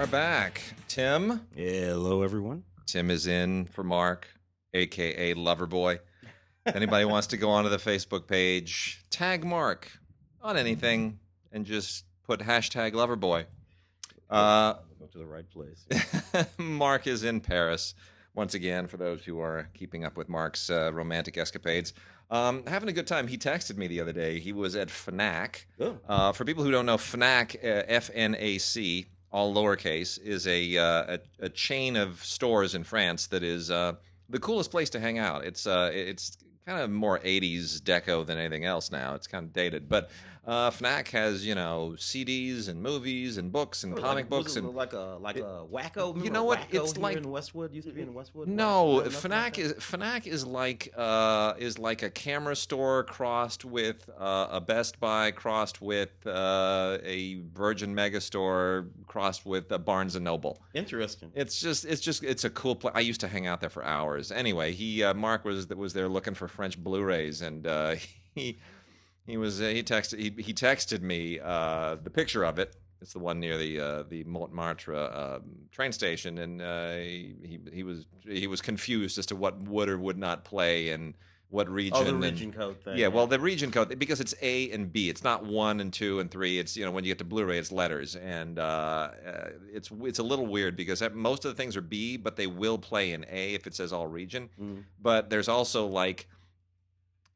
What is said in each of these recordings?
are back. Tim, Hello, everyone. Tim is in for Mark, aka Loverboy. If anybody wants to go onto the Facebook page, tag Mark on anything, and just put hashtag Loverboy. Uh, Go to the right place. Mark is in Paris once again. For those who are keeping up with Mark's uh, romantic escapades, um, having a good time. He texted me the other day. He was at Fnac. Oh. Uh, for people who don't know, Fnac, uh, F N A C, all lowercase, is a, uh, a a chain of stores in France that is uh, the coolest place to hang out. It's uh, it's kind of more '80s deco than anything else now. It's kind of dated, but uh, Fnac has you know CDs and movies and books and comic like, books and like a like a Wacko. You know what? Wacko It's like- in Westwood used to be in Westwood. No, Fnac is Fnac is like uh, is like a camera store crossed with uh, a Best Buy, crossed with uh, a Virgin Megastore, crossed with a Barnes and Noble. interesting. It's just it's just it's a cool place. I used to hang out there for hours. Anyway, he uh, Mark was was there looking for French Blu-rays, and uh, he he was uh, he texted he, he texted me uh, the picture of it. It's the one near the uh, the Montmartre um, train station, and uh, he, he was he was confused as to what would or would not play and what region. Oh, the and- region code thing. yeah, well, the region code because it's A and B. It's not one and two and three. It's you know when you get to Blu-ray, it's letters, and uh, uh, it's it's a little weird because most of the things are B, but they will play in A if it says all region. Mhm. But there's also like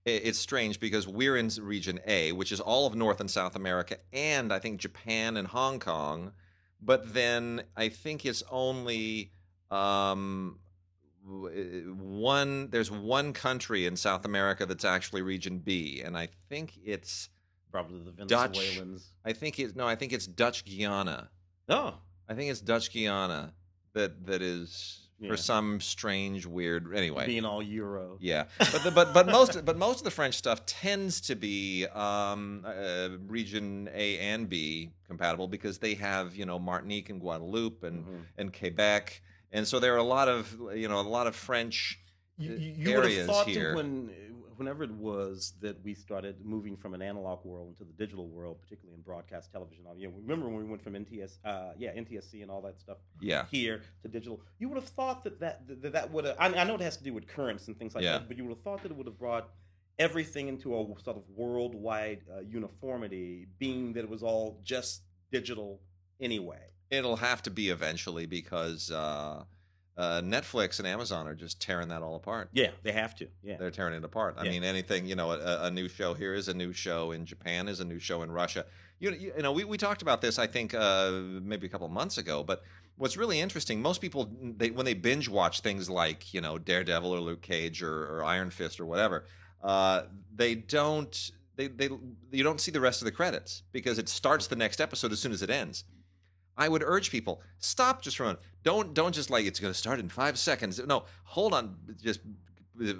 it's strange because we're in region A, which is all of North and South America, and I think Japan and Hong Kong. But then I think it's only um, one. There's one country in South America that's actually region B, and I think it's. probably the Dutch. I think it's no. I think it's Dutch Guiana. Oh, I think it's Dutch Guiana that that is Yeah. for some strange weird. Anyway, being all Euro. yeah, but the, but but most but most of the French stuff tends to be um, uh, region A and B compatible because they have you know Martinique and Guadeloupe and Mhm. and Quebec, and so there are a lot of you know a lot of French. You, uh, you, have areas thought here. that when, whenever it was that we started moving from an analog world into the digital world, particularly in broadcast television. You know, remember when we went from NTS, uh, yeah, NTSC and all that stuff Yeah, here to digital. You would have thought that that that, that would have. I, I know it has to do with currents and things like Yeah. that, but you would have thought that it would have brought everything into a sort of worldwide uh, uniformity, being that it was all just digital anyway. it'll have to be eventually because uh, uh, Netflix and Amazon are just tearing that all apart. Yeah, they have to. Yeah. They're tearing it apart. I Yeah. mean, anything you know, a, a new show here is a new show in Japan is a new show in Russia. You, you know, we, we talked about this, I think, uh, maybe a couple of months ago. But what's really interesting, most people they, when they binge watch things like you know Daredevil or Luke Cage or, or Iron Fist or whatever, uh, they don't they, they you don't see the rest of the credits because it starts the next episode as soon as it ends. I would urge people stop just for a moment. Don't don't just like it's going to start in five seconds. No, hold on. Just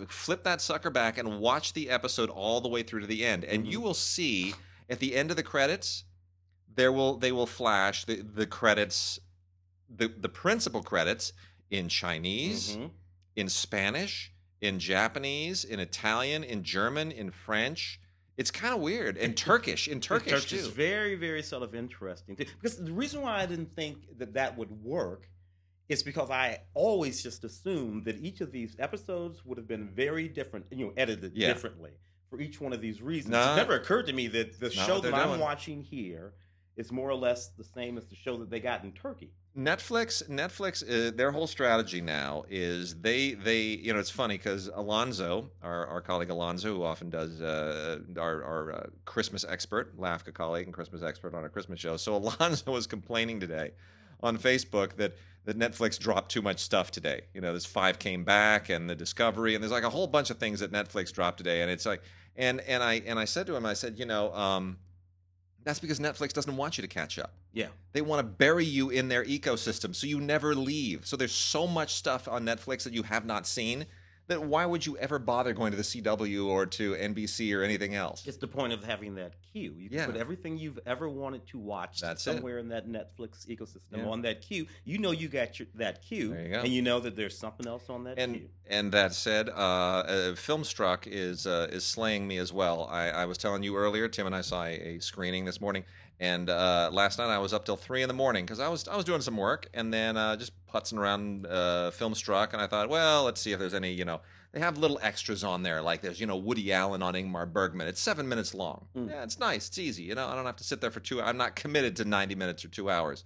flip that sucker back and watch the episode all the way through to the end, and you will see at the end of the credits there will they will flash the the credits, the the principal credits in Chinese, Mhm. in Spanish, in Japanese, in Italian, in German, in French. It's kind of weird, and Turkish, in Turkish Turkish too. is very, very sort of interesting too. Because the reason why I didn't think that that would work is because I always just assumed that each of these episodes would have been very different, you know, edited Yeah. differently for each one of these reasons. It never occurred to me that the show that I'm doing. watching here is more or less the same as the show that they got in Turkey. Netflix, Netflix, uh, their whole strategy now is they they you know it's funny because Alonzo, our, our colleague Alonzo, who often does uh, our our uh, Christmas expert, LAFCA colleague and Christmas expert on our Christmas show. So Alonzo was complaining today on Facebook that that Netflix dropped too much stuff today. You know, this five came back and the Discovery and there's like a whole bunch of things that Netflix dropped today, and it's like and and I and I said to him, I said, you know, um, that's because Netflix doesn't want you to catch up. Yeah. They want to bury you in their ecosystem so you never leave. So there's so much stuff on Netflix that you have not seen that why would you ever bother going to the CW or to NBC or anything else? It's the point of having that queue. You can Yeah. put everything you've ever wanted to watch That's it. somewhere in that Netflix ecosystem Yeah. on that queue. You know you got your, that queue, you and you know that there's something else on that and queue. and that said, uh, uh, Filmstruck is uh, is slaying me as well. I, I was telling you earlier, Tim and I saw a, a screening this morning, And uh, last night I was up till three in the morning because I was I was doing some work and then uh, just putzing around uh, Filmstruck and I thought, well, let's see if there's any you know they have little extras on there like there's you know Woody Allen on Ingmar Bergman. It's seven minutes long. Mm. Yeah, it's nice. It's easy. You know, I don't have to sit there for two. I'm not committed to ninety minutes or two hours.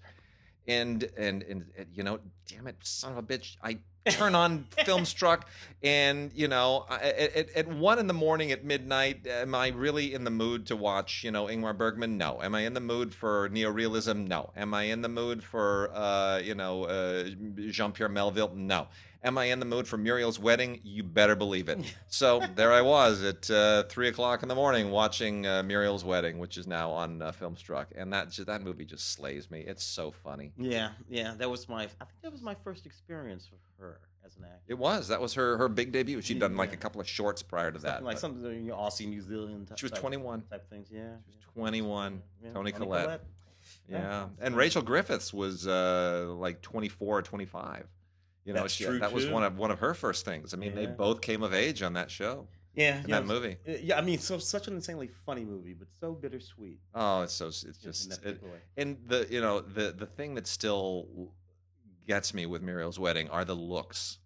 And and and, and you know, damn it, son of a bitch! I turn on Filmstruck, and you know, at, at, at one in the morning at midnight, am I really in the mood to watch you know Ingmar Bergman? No. Am I in the mood for neorealism? No. Am I in the mood for uh, you know uh, Jean Pierre Melville? No. Am I in the mood for Muriel's wedding? You better believe it. So there I was at uh, three o'clock in the morning watching uh, Muriel's wedding, which is now on uh, Filmstruck, and that ju- that movie just slays me. It's so funny. Yeah, yeah. That was my. I think that was my first experience with her as an actor. It was that was her her big debut. She'd done like Yeah. a couple of shorts prior to that. Like something you know, Aussie, New Zealand. Type, She was type- 21. type things. Yeah, She was 21. Yeah, Toni Collette. Yeah. Yeah, and Rachel Griffiths was uh, like 24 or 25. You know, she, true, that was one of one of her first things. I mean, they both came of age on that show, Yeah, in yeah, that movie. uh, Yeah, I mean, so such an insanely funny movie, but so bittersweet. Oh, it's so it's just it, and the you know the the thing that still gets me with Muriel's wedding are the looks.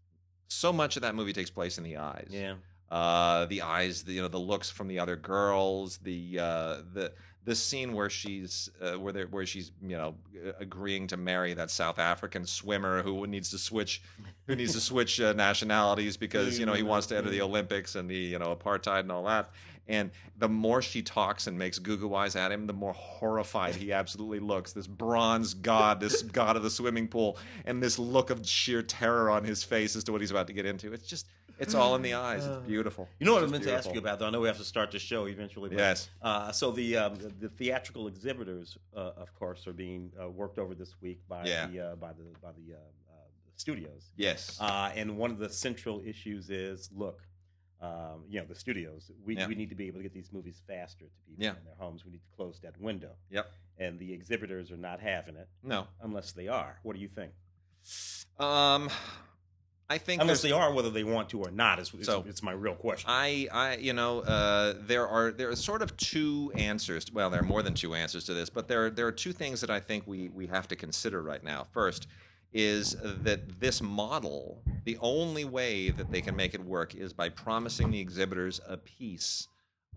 So much of that movie takes place in the eyes. Yeah, uh, the eyes, the, you know, the looks from the other girls, the uh, the the scene where she's uh, where where she's you know agreeing to marry that South African swimmer who needs to switch who needs to switch uh, nationalities because you know he wants to enter the Olympics and the you know apartheid and all that. And the more she talks and makes goo goo eyes at him, the more horrified he absolutely looks. This bronze god, this god of the swimming pool, and this look of sheer terror on his face as to what he's about to get into. It's just, it's all in the eyes. It's Uh, beautiful. you know what I It's meant to ask you about, though. I know we have to start the show eventually. But, Yes. Uh, so the, um, the the theatrical exhibitors, uh, of course, are being uh, worked over this week by Yeah. the uh, by the by the uh, uh, studios. Yes. Uh, and one of the central issues is look, um, you know, the studios. We, Yeah. we need to be able to get these movies faster to people Yeah. in their homes. We need to close that window. Yep. And the exhibitors are not having it no. unless they are. What do you think? Um, I think Unless they are, whether they want to or not, is, So- it's my real question. I, I, you know, uh, there are there are sort of two answers. Well, there are more than two answers to this, but there there are two things that I think we we have to consider right now. First, is that this model, the only way that they can make it work is by promising the exhibitors a piece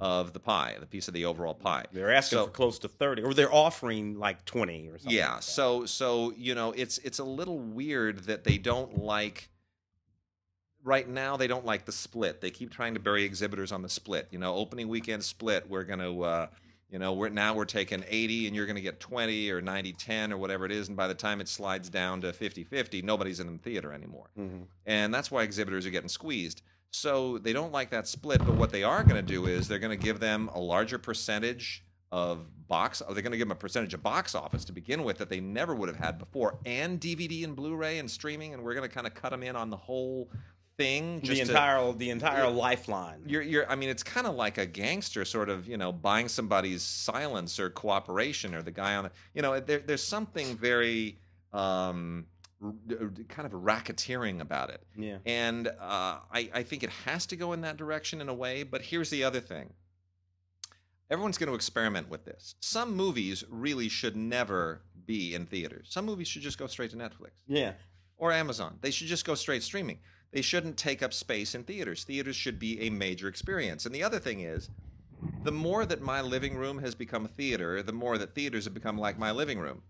of the pie, the piece of the overall pie. they're asking So- for close to thirty, or they're offering like twenty or something. yeah like so so you know it's it's a little weird that they don't like right now they don't like the split they keep trying to bury exhibitors on the split you know opening weekend split we're going to uh you know we're now we're taking 80 and you're going to get 20 or 90 10 or whatever it is and by the time it slides down to 50 50 nobody's in the theater anymore Mhm. and that's why exhibitors are getting squeezed. So they don't like that split, but what they are going to do is they're going to give them a larger percentage of box. They're going to give them a percentage of box office to begin with that they never would have had before, and DVD and Blu-ray and streaming, and we're going to kind of cut them in on the whole thing. the just to- entire the entire lifeline. you're, you're, I mean, it's kind of like a gangster sort of, you know, buying somebody's silence or cooperation or the guy on the, you know, there, there's something very um, kind of racketeering about it. yeah. And uh, I, I think it has to go in that direction in a way. But here's the other thing everyone's going to experiment with this. Some movies really should never be in theaters, some movies should just go straight to Netflix Yeah. or Amazon. They should just go straight streaming. They shouldn't take up space in theaters. Theaters should be a major experience. And the other thing is, the more that my living room has become a theater, the more that theaters have become like my living room.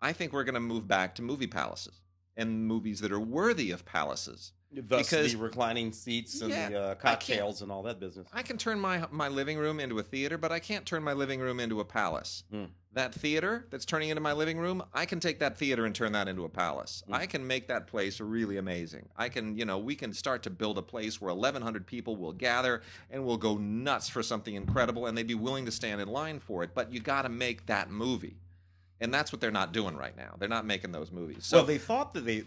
I think we're going to move back to movie palaces and movies that are worthy of palaces. Thus Because- the reclining seats and Yeah, the uh, cocktails and all that business. I can turn my my living room into a theater, but I can't turn my living room into a palace. Hmm. That theater that's turning into my living room, I can take that theater and turn that into a palace. Hmm. I can make that place really amazing. I can, you know, we can start to build a place where 1100 people will gather and will go nuts for something incredible and they'd be willing to stand in line for it, but you got to make that movie. And that's what they're not doing right now. They're not making those movies. So well, they thought that they.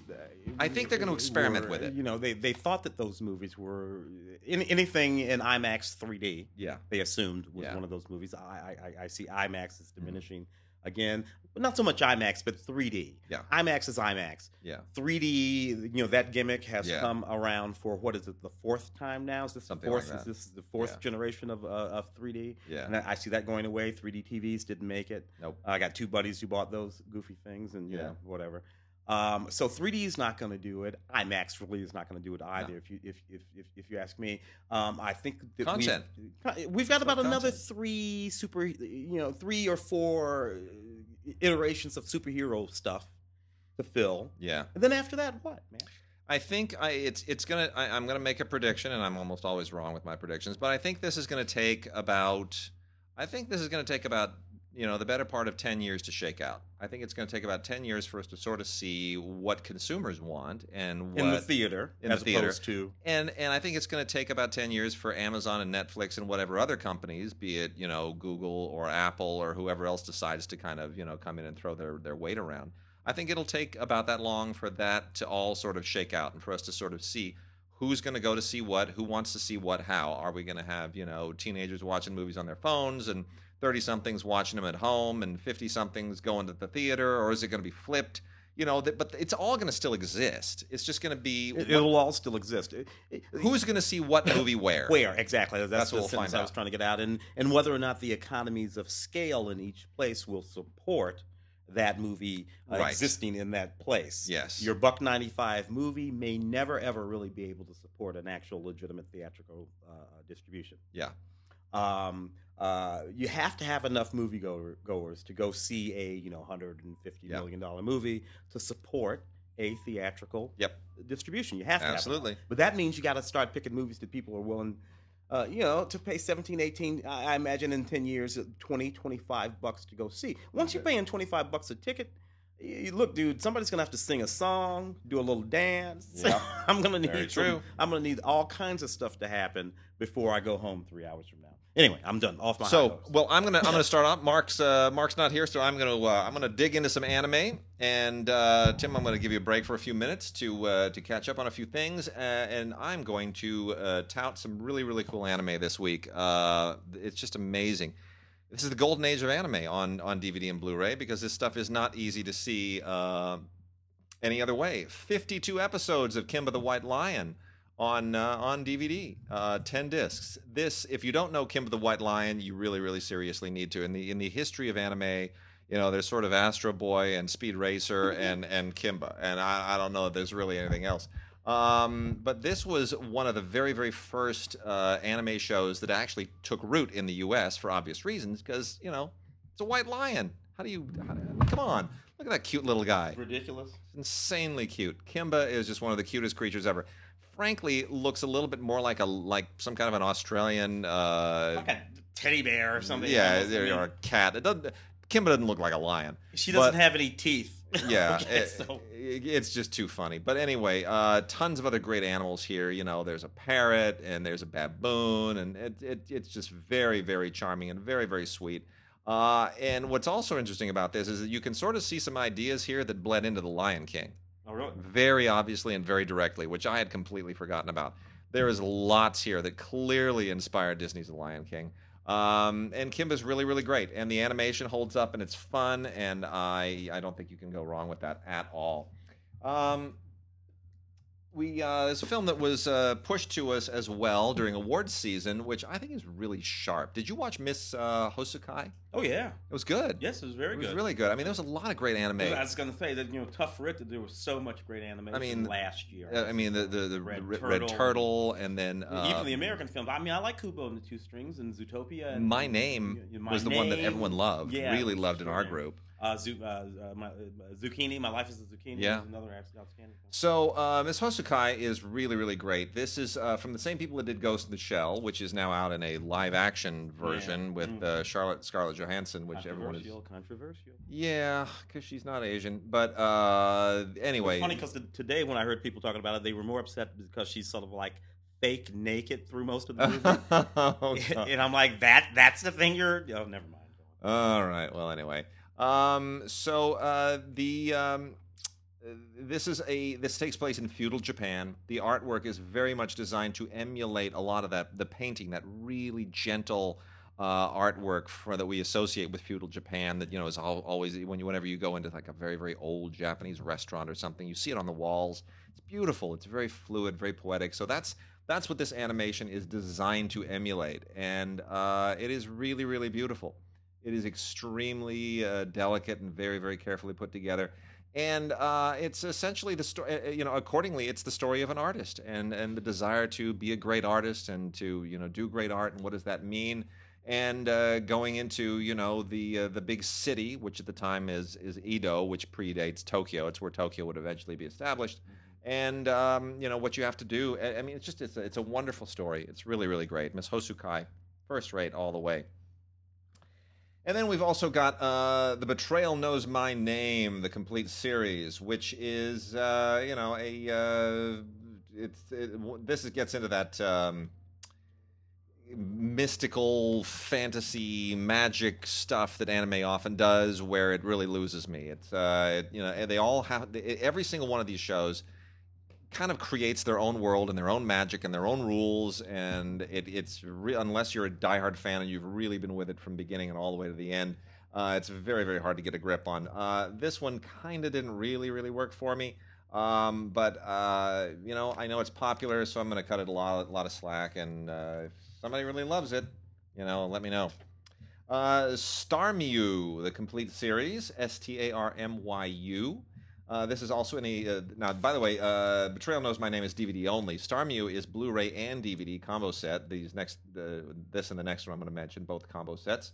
I think they're gonna uh, experiment were- with it. You know, they they thought that those movies were in, anything in IMAX 3D. yeah. They assumed was Yeah. one of those movies. I I, I- I see IMAX is mm-hmm. diminishing again. Not so much IMAX, but 3D. Yeah. IMAX is IMAX. Yeah. 3D, you know, that gimmick has Yeah. come around for what is it, the fourth time now? Is this Something the like fourth? Is this the fourth Yeah. generation of uh, of 3D? Yeah. And I I see that going away. 3D TVs didn't make it. Nope. I got two buddies who bought those goofy things, and you Yeah. know, whatever. Um, so 3D is not going to do it. IMAX really is not going to do it either. If you if, if if if you ask me, um, I think that Content. We've, we've got about More another three super, you know, three or four uh, iterations of superhero stuff to fill, Yeah. and then after that, what, man? I think I, it's it's gonna. I, I'm gonna make a prediction, and I'm almost always wrong with my predictions. But I think this is gonna take about. I think this is gonna take about you know the better part of ten years to shake out. I think it's gonna take about ten years for us to sort of see what consumers want and what In the theater, in the as theater. opposed to and and I think it's going to take about ten years for Amazon and Netflix and whatever other companies, be it you know Google or Apple or whoever else decides to kind of you know come in and throw their their weight around. I think it'll take about that long for that to all sort of shake out and for us to sort of see who's going to go to see what, who wants to see what, how. Are we going to have you know teenagers watching movies on their phones and 30 somethings watching them at home and 50 somethings going to the theater or is it going to be flipped you know that, but it's all going to still exist it's just going to be it, will all still exist. It- it- who's going to see what movie where Where exactly? That's, That's the what we'll find I was trying to get out, and and whether or not the economies of scale in each place will support that movie uh, Right. existing in that place. Yes. your buck ninety five movie may never ever really be able to support an actual legitimate theatrical uh, distribution. yeah Um, uh, you have to have enough moviegoers to go see a you know hundred and fifty Yeah. million dollar movie to support a theatrical Yep. distribution. You have to have. Absolutely. But that means you got to start picking movies that people are willing, uh, you know, to pay 17, 18, I I imagine in 10 years, uh, 20, 25 bucks to go see. Once you're paying 25 bucks a ticket, y- y- look, dude, somebody's going to have to sing a song, do a little dance. Yep. I'm going to need some- true. I'm going to need all kinds of stuff to happen before I go home three hours from now. Anyway, I'm done. Off my so well i'm gonna i'm gonna start off. Mark's uh mark's not here so i'm gonna uh, i'm gonna dig into some anime. And uh tim i'm gonna give you a break for a few minutes to uh to catch up on a few things. Uh, and i'm going to uh tout some really really cool anime this week. Uh it's just amazing. This is the golden age of anime on on dvd and blu-ray because this stuff is not easy to see uh any other way. 52 episodes of kimba the white lion on uh, on DVD, uh, ten discs. This, if you don't know Kimba the White Lion, you really, really seriously need to. In the in the history of anime, you know, there's sort of Astro Boy and Speed Racer and and Kimba, and I, I don't know if there's really anything else. Um, but this was one of the very, very first uh, anime shows that actually took root in the U.S. for obvious reasons, because you know it's a white lion. How do you? How, come on, look at that cute little guy ridiculous. insanely cute. Kimba is just one of the cutest creatures ever. Frankly, looks a little bit more like a like some kind of an Australian. Uh, Like a teddy bear or something. yeah, there you are, a cat. It doesn't. Kimba doesn't look like a lion. She doesn't but- have any teeth. Yeah, Okay, it- so- it- it's just too funny. But anyway, uh, tons of other great animals here. You know, there's a parrot and there's a baboon, and it, it, it's just very, very charming and very, very sweet. Uh, and what's also interesting about this is that you can sort of see some ideas here that bled into the Lion King Oh, really? very obviously and very directly, which I had completely forgotten about. There is lots here that clearly inspired Disney's The Lion King. Um, and Kimba's really, really great, and the animation holds up, and it's fun, and I I don't think you can go wrong with that at all. Um, we uh, there's a film that was uh, pushed to us as well during awards season, which I think is really sharp. Did you watch Miss uh, Hosukai? Oh, yeah. It was good. Yes, it was very good. it was really good. I mean, there was a lot of great anime. I was going to say that you know, tough for it that there was so much great animation I mean, last year. Uh, I mean, the the, the Red Red, Turtle. Red Turtle, and then uh, even the American films. I mean, I like Kubo and the Two Strings and Zootopia. And, My Name and My was the one that everyone loved, Yeah, really loved in our group. Uh, Zu- uh, uh, my, uh, Zucchini. My life is a zucchini. Yeah. another outstanding. So uh, Miss Hosukai is really, really great. This is uh, from the same people that did Ghost in the Shell, which is now out in a live-action version Yeah. with Mm. uh, Charlotte Scarlett Johansson, which everyone is. Controversial, controversial. Yeah, because she's not Asian. But uh, anyway, It's funny because today when I heard people talking about it, they were more upset because she's sort of like fake naked through most of the movie. Oh, God. and I'm like, that that's the thing you're. Oh, never mind. All right. Well, anyway. Um, so uh, the um, this is a this takes place in feudal Japan. The artwork is very much designed to emulate a lot of that the painting, that really gentle, uh, artwork for, that we associate with feudal Japan. That you know is al always when you whenever you go into like a very very old Japanese restaurant or something, you see it on the walls. It's beautiful. It's very fluid, very poetic. So that's that's what this animation is designed to emulate, and uh, it is really really beautiful. It is extremely uh, delicate and very very carefully put together and uh, it's essentially the story. Uh, you know, accordingly, it's the story of an artist and and the desire to be a great artist and to you know do great art and what does that mean? And uh, going into you know the uh, the big city, which at the time is is Edo, which predates Tokyo. It's where Tokyo would eventually be established. And um, you know what you have to do. I, mean, it's just it's a, it's a wonderful story. It's really really great. Miss Hosukai, first rate all the way. And then we've also got uh, The Betrayal Knows My Name, the complete series, which is, uh, you know, a. Uh, it's it, this gets into that um, mystical fantasy magic stuff that anime often does, where it really loses me. It's uh, you know they all have every single one of these shows kind of creates their own world and their own magic and their own rules. And it, it's re- unless you're a diehard fan and you've really been with it from beginning and all the way to the end, uh, it's very very hard to get a grip on. Uh, this one kind of didn't really really work for me. Um, but uh, you know, I know it's popular, so I'm going to cut it a lot, a lot of slack. And uh, if somebody really loves it, you know, let me know. Uh, Starmyu, the complete series, S T A R M Y U. Uh, this is also in a uh, now. By the way, uh, Betrayal knows my name is DVD only. Starmyu is Blu-ray and DVD combo set. These next, uh, this and the next one I'm going to mention both combo sets.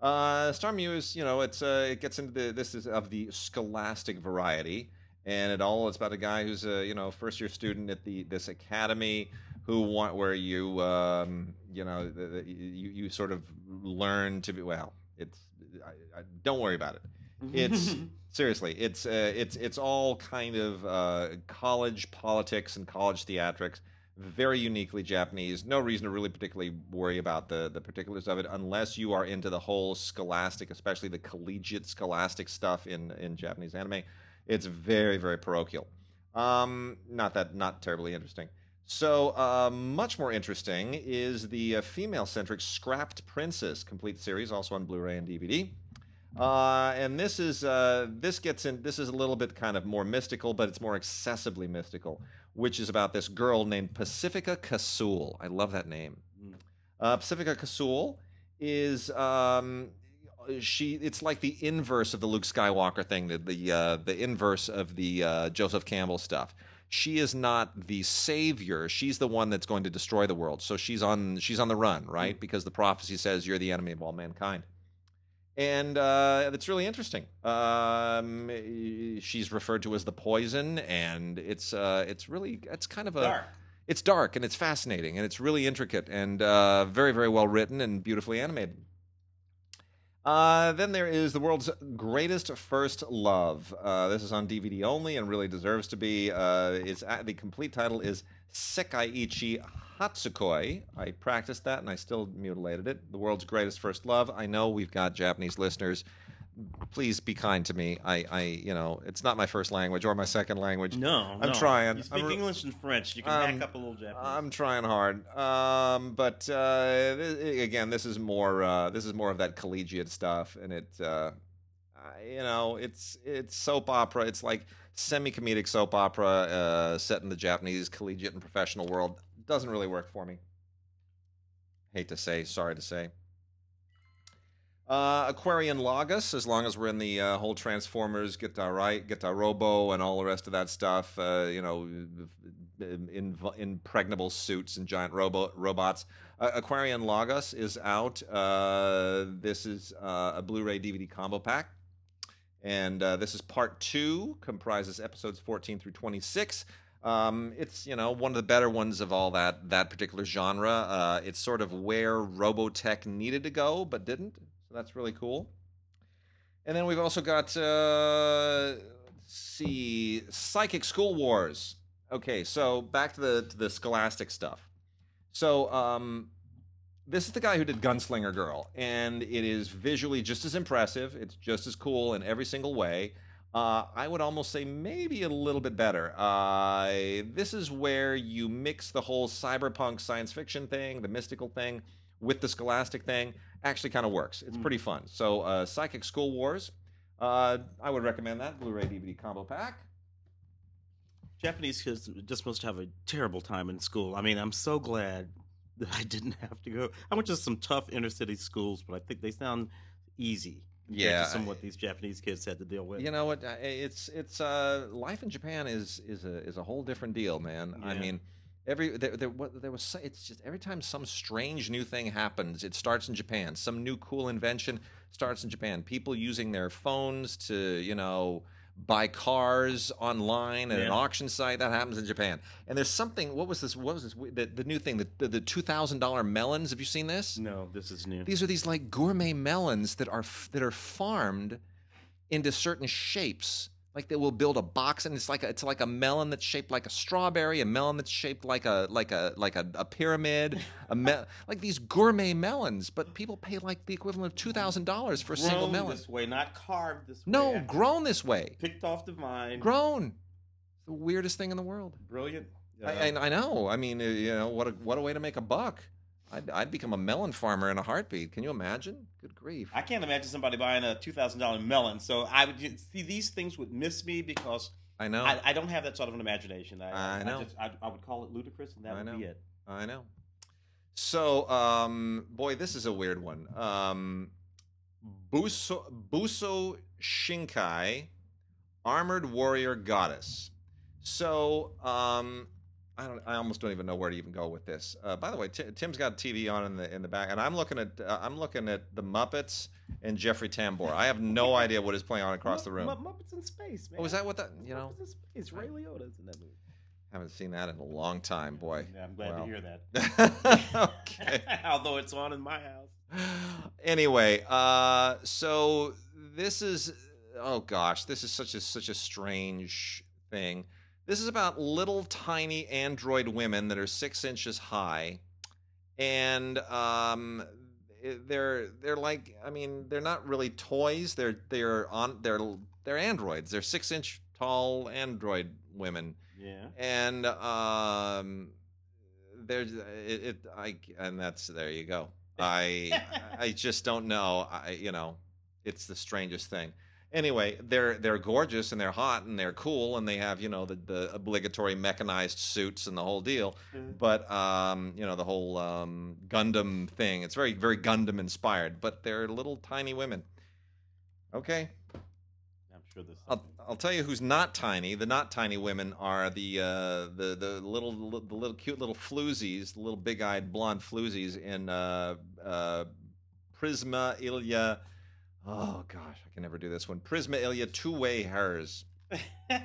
Uh, Starmyu is, you know, it's uh, it gets into the this is of the scholastic variety, and it all it's about a guy who's a you know first year student at the this academy who want where you um, you know the, the, you you sort of learn to be well. It's I, I, don't worry about it. It's seriously, it's uh, it's it's all kind of uh, college politics and college theatrics, very uniquely Japanese. No reason to really particularly worry about the the particulars of it, unless you are into the whole scholastic, especially the collegiate scholastic stuff in in Japanese anime. It's very very parochial. Um, not that not terribly interesting. So, uh, much more interesting is the uh, female centric Scrapped Princess complete series, also on Blu ray and DVD. Uh, and this is uh, this gets in. This is a little bit kind of more mystical, but it's more accessibly mystical, which is about this girl named Pacifica Casull. I love that name. Hmm. Uh, Pacifica Casull is um, she. It's like the inverse of the Luke Skywalker thing. The the uh, the inverse of the uh, Joseph Campbell stuff. She is not the savior. She's the one that's going to destroy the world. So she's on she's on the run, right? Mm. Because the prophecy says you're the enemy of all mankind and uh, it's really interesting. Um, she's referred to as the poison, and it's uh, it's really it's kind of a dark. it's dark and it's fascinating and it's really intricate and uh, very very well written and beautifully animated. Uh, then there is the world's greatest first love. Uh, this is on DVD only and really deserves to be. Uh, it's the complete title is Sekaiichi Hatsukoi. I practiced that and I still mutilated it. The world's greatest first love. I know we've got Japanese listeners. Please be kind to me. I, I, you know, it's not my first language or my second language. No, I'm no. trying. You speak I'm, English and French. You can um, hack up a little Japanese. I'm trying hard. Um, but uh, again, this is more. Uh, this is more of that collegiate stuff, and it, uh, you know, it's it's soap opera. It's like semi-comedic soap opera uh, set in the Japanese collegiate and professional world doesn't really work for me. Hate to say, sorry to say. Uh, Aquarion Logos, as long as we're in the uh, whole Transformers, get Guitar Right, Getter Robo, and all the rest of that stuff, uh, you know, in, impregnable suits and giant robo- robots. Uh, Aquarion Logos is out. Uh, this is uh, a Blu ray DVD combo pack. And this is part two, comprises episodes 14 through 26. Um, it's you know one of the better ones of all that that particular genre. It's sort of where Robotech needed to go but didn't, that's really cool. And then we've also got uh, see Psychic School Wars. Okay, so back to the to the Scholastic stuff. So um, this is the guy who did Gunslinger Girl, and it is visually just as impressive. It's just as cool in every single way. Uh, I would almost say maybe a little bit better. Uh, this is where you mix the whole cyberpunk science fiction thing, the mystical thing, with the Scholastic thing actually kind of works. It's Mm. pretty fun. So, uh, Psychic School Wars, uh, I would recommend that Blu-ray DVD combo pack. Japanese kids just must have a terrible time in school. I mean, I'm so glad that I didn't have to go. I went to some tough inner city schools, but I think they sound easy. Yeah, to some what these Japanese kids had to deal with. You know what? It's it's uh, life in Japan is is a is a whole different deal, man. I Yeah. mean, every there, there what there was so- it's just every time some strange new thing happens, it starts in Japan. Some new cool invention starts in Japan. People using their phones to you know buy cars online at an auction site that happens in Japan. And there's something. What was this? What was this? The, the new thing. The the, the two thousand dollar melons. Have you seen this? No, this is new. These are these like gourmet melons that are that are farmed into certain shapes. Like they will build a box, and it's like a, it's like a melon that's shaped like a strawberry, a melon that's shaped like a like a like a, a pyramid, a me- like these gourmet melons. But people pay like the equivalent of two thousand dollars for a single Grown melon. this way, not carved this way. No, grown this way, picked off the vine. grown. The weirdest thing in the world. Brilliant. I, I, I know. I mean, you know, what a what a way to make a buck. I'd, I'd become a melon farmer in a heartbeat. Can you imagine? Good grief. I can't imagine somebody buying a two thousand dollar melon. So I would see these things would miss me because I know. I, I don't have that sort of an imagination. I, I know. just, I, I would call it ludicrous, and that I would know. be it. I know. So, um, boy, this is a weird one. Um, Busou, Busou Shinkai, Armored Warrior Goddess. So, um, I don't. I almost don't even know where to even go with this. Uh, by the way, Ti- Tim's got TV on in the in the back, and I'm looking at uh, I'm looking at the Muppets and Jeffrey Tambor. I have no idea what is playing on across the room. Mu- Muppets in space, man. Oh, is that what that? You know, Muppets in space. Ray Liotta's in that movie. haven't seen that in a long time, boy. Yeah, I'm glad Wow. to hear that. okay. Although it's on in my house. anyway, uh, so this is oh gosh, this is such a such a strange thing. This is about little tiny android women that are six inches high, and um, they're they're like I mean they're not really toys. They're they're on they're they're androids. They're six inch tall android women Yeah. and um there's it, it i and that's there you go i i just don't know i you know it's the strangest thing anyway they're they're gorgeous and they're hot and they're cool and they have you know the, the obligatory mechanized suits and the whole deal but um you know the whole um gundam thing it's very very gundam inspired but they're little tiny women okay I'm sure this. I'll, I'll tell you who's not tiny. The not tiny women are the uh, the the little the little cute little floozies, the little big-eyed blonde floozies in uh, uh, Prisma Illya. Oh gosh, I can never do this one. Prisma Illya two-way hers. No,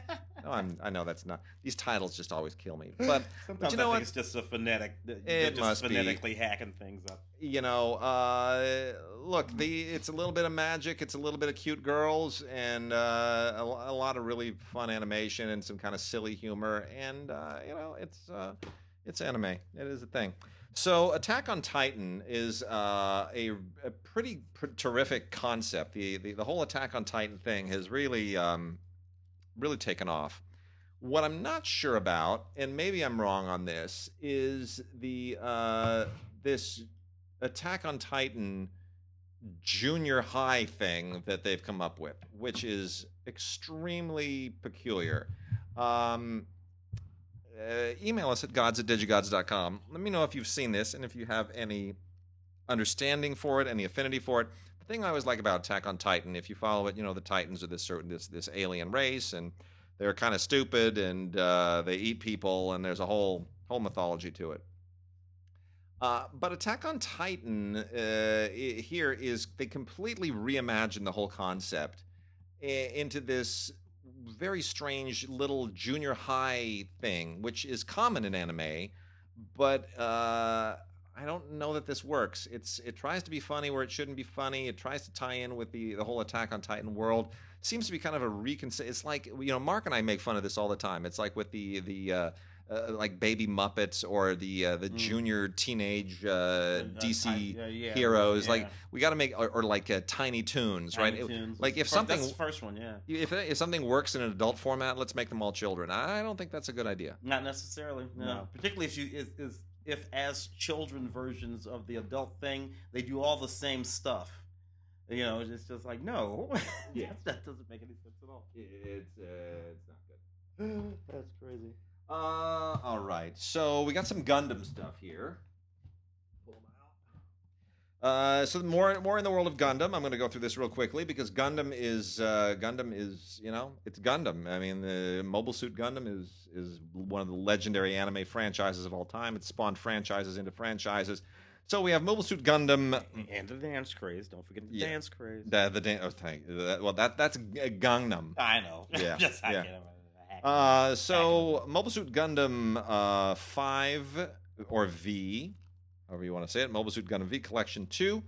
I'm, I know that's not. These titles just always kill me. But Sometimes you know I what? think it's just a phonetic. It just must be. phonetically hacking things up. you know, uh, look, the it's a little bit of magic, it's a little bit of cute girls, and uh, a, a lot of really fun animation and some kind of silly humor, and uh, you know, it's uh, it's anime. It is a thing. So, Attack on Titan is uh, a, a pretty pr- terrific concept. The, the the whole Attack on Titan thing has really um, really taken off. What I'm not sure about, and maybe I'm wrong on this, is the uh, this Attack on Titan junior high thing that they've come up with, which is extremely peculiar. Um, uh, email us at gods at digigods.com. Let me know if you've seen this and if you have any understanding for it, any affinity for it. The thing I always like about Attack on Titan, if you follow it, you know the Titans are this certain this this alien race, and they're kind of stupid, and uh, they eat people, and there's a whole whole mythology to it. Uh, but Attack on Titan uh, here is they completely reimagine the whole concept into this very strange little junior high thing, which is common in anime, but uh, I don't know that this works. It's it tries to be funny where it shouldn't be funny. It tries to tie in with the the whole Attack on Titan world. Seems to be kind of a reconsider. It's like you know, Mark and I make fun of this all the time. It's like with the the uh, uh, like Baby Muppets or the uh, the Mm. junior teenage uh, Uh, DC Ti- yeah, yeah, heroes. yeah. Like we got to make or, or like uh, Tiny Toons, right? Tiny It- like if Fir- something That's the first one, yeah. if if something works in an adult format, let's make them all children. I don't think that's a good idea. Not necessarily. No. No. Particularly if you is, is if as children versions of the adult thing, they do all the same stuff. You know, it's just like no, Yeah. that doesn't make any sense at all. It's uh, it's not good. That's crazy. Uh, all right. So we got some Gundam stuff here. Pull 'em out. Uh, so more more in the world of Gundam. I'm going to go through this real quickly because Gundam is uh, Gundam is you know it's Gundam. I mean the Mobile Suit Gundam is is one of the legendary anime franchises of all time. It spawned franchises into franchises. So we have Mobile Suit Gundam. And the dance craze. Don't forget the Yeah. dance craze. The the dan- oh, thank that, well that that's G- Gangnam. I know. Yeah, just yeah. Uh, so Mobile Suit Gundam uh, Five or V, however you want to say it, Mobile Suit Gundam V Collection Two.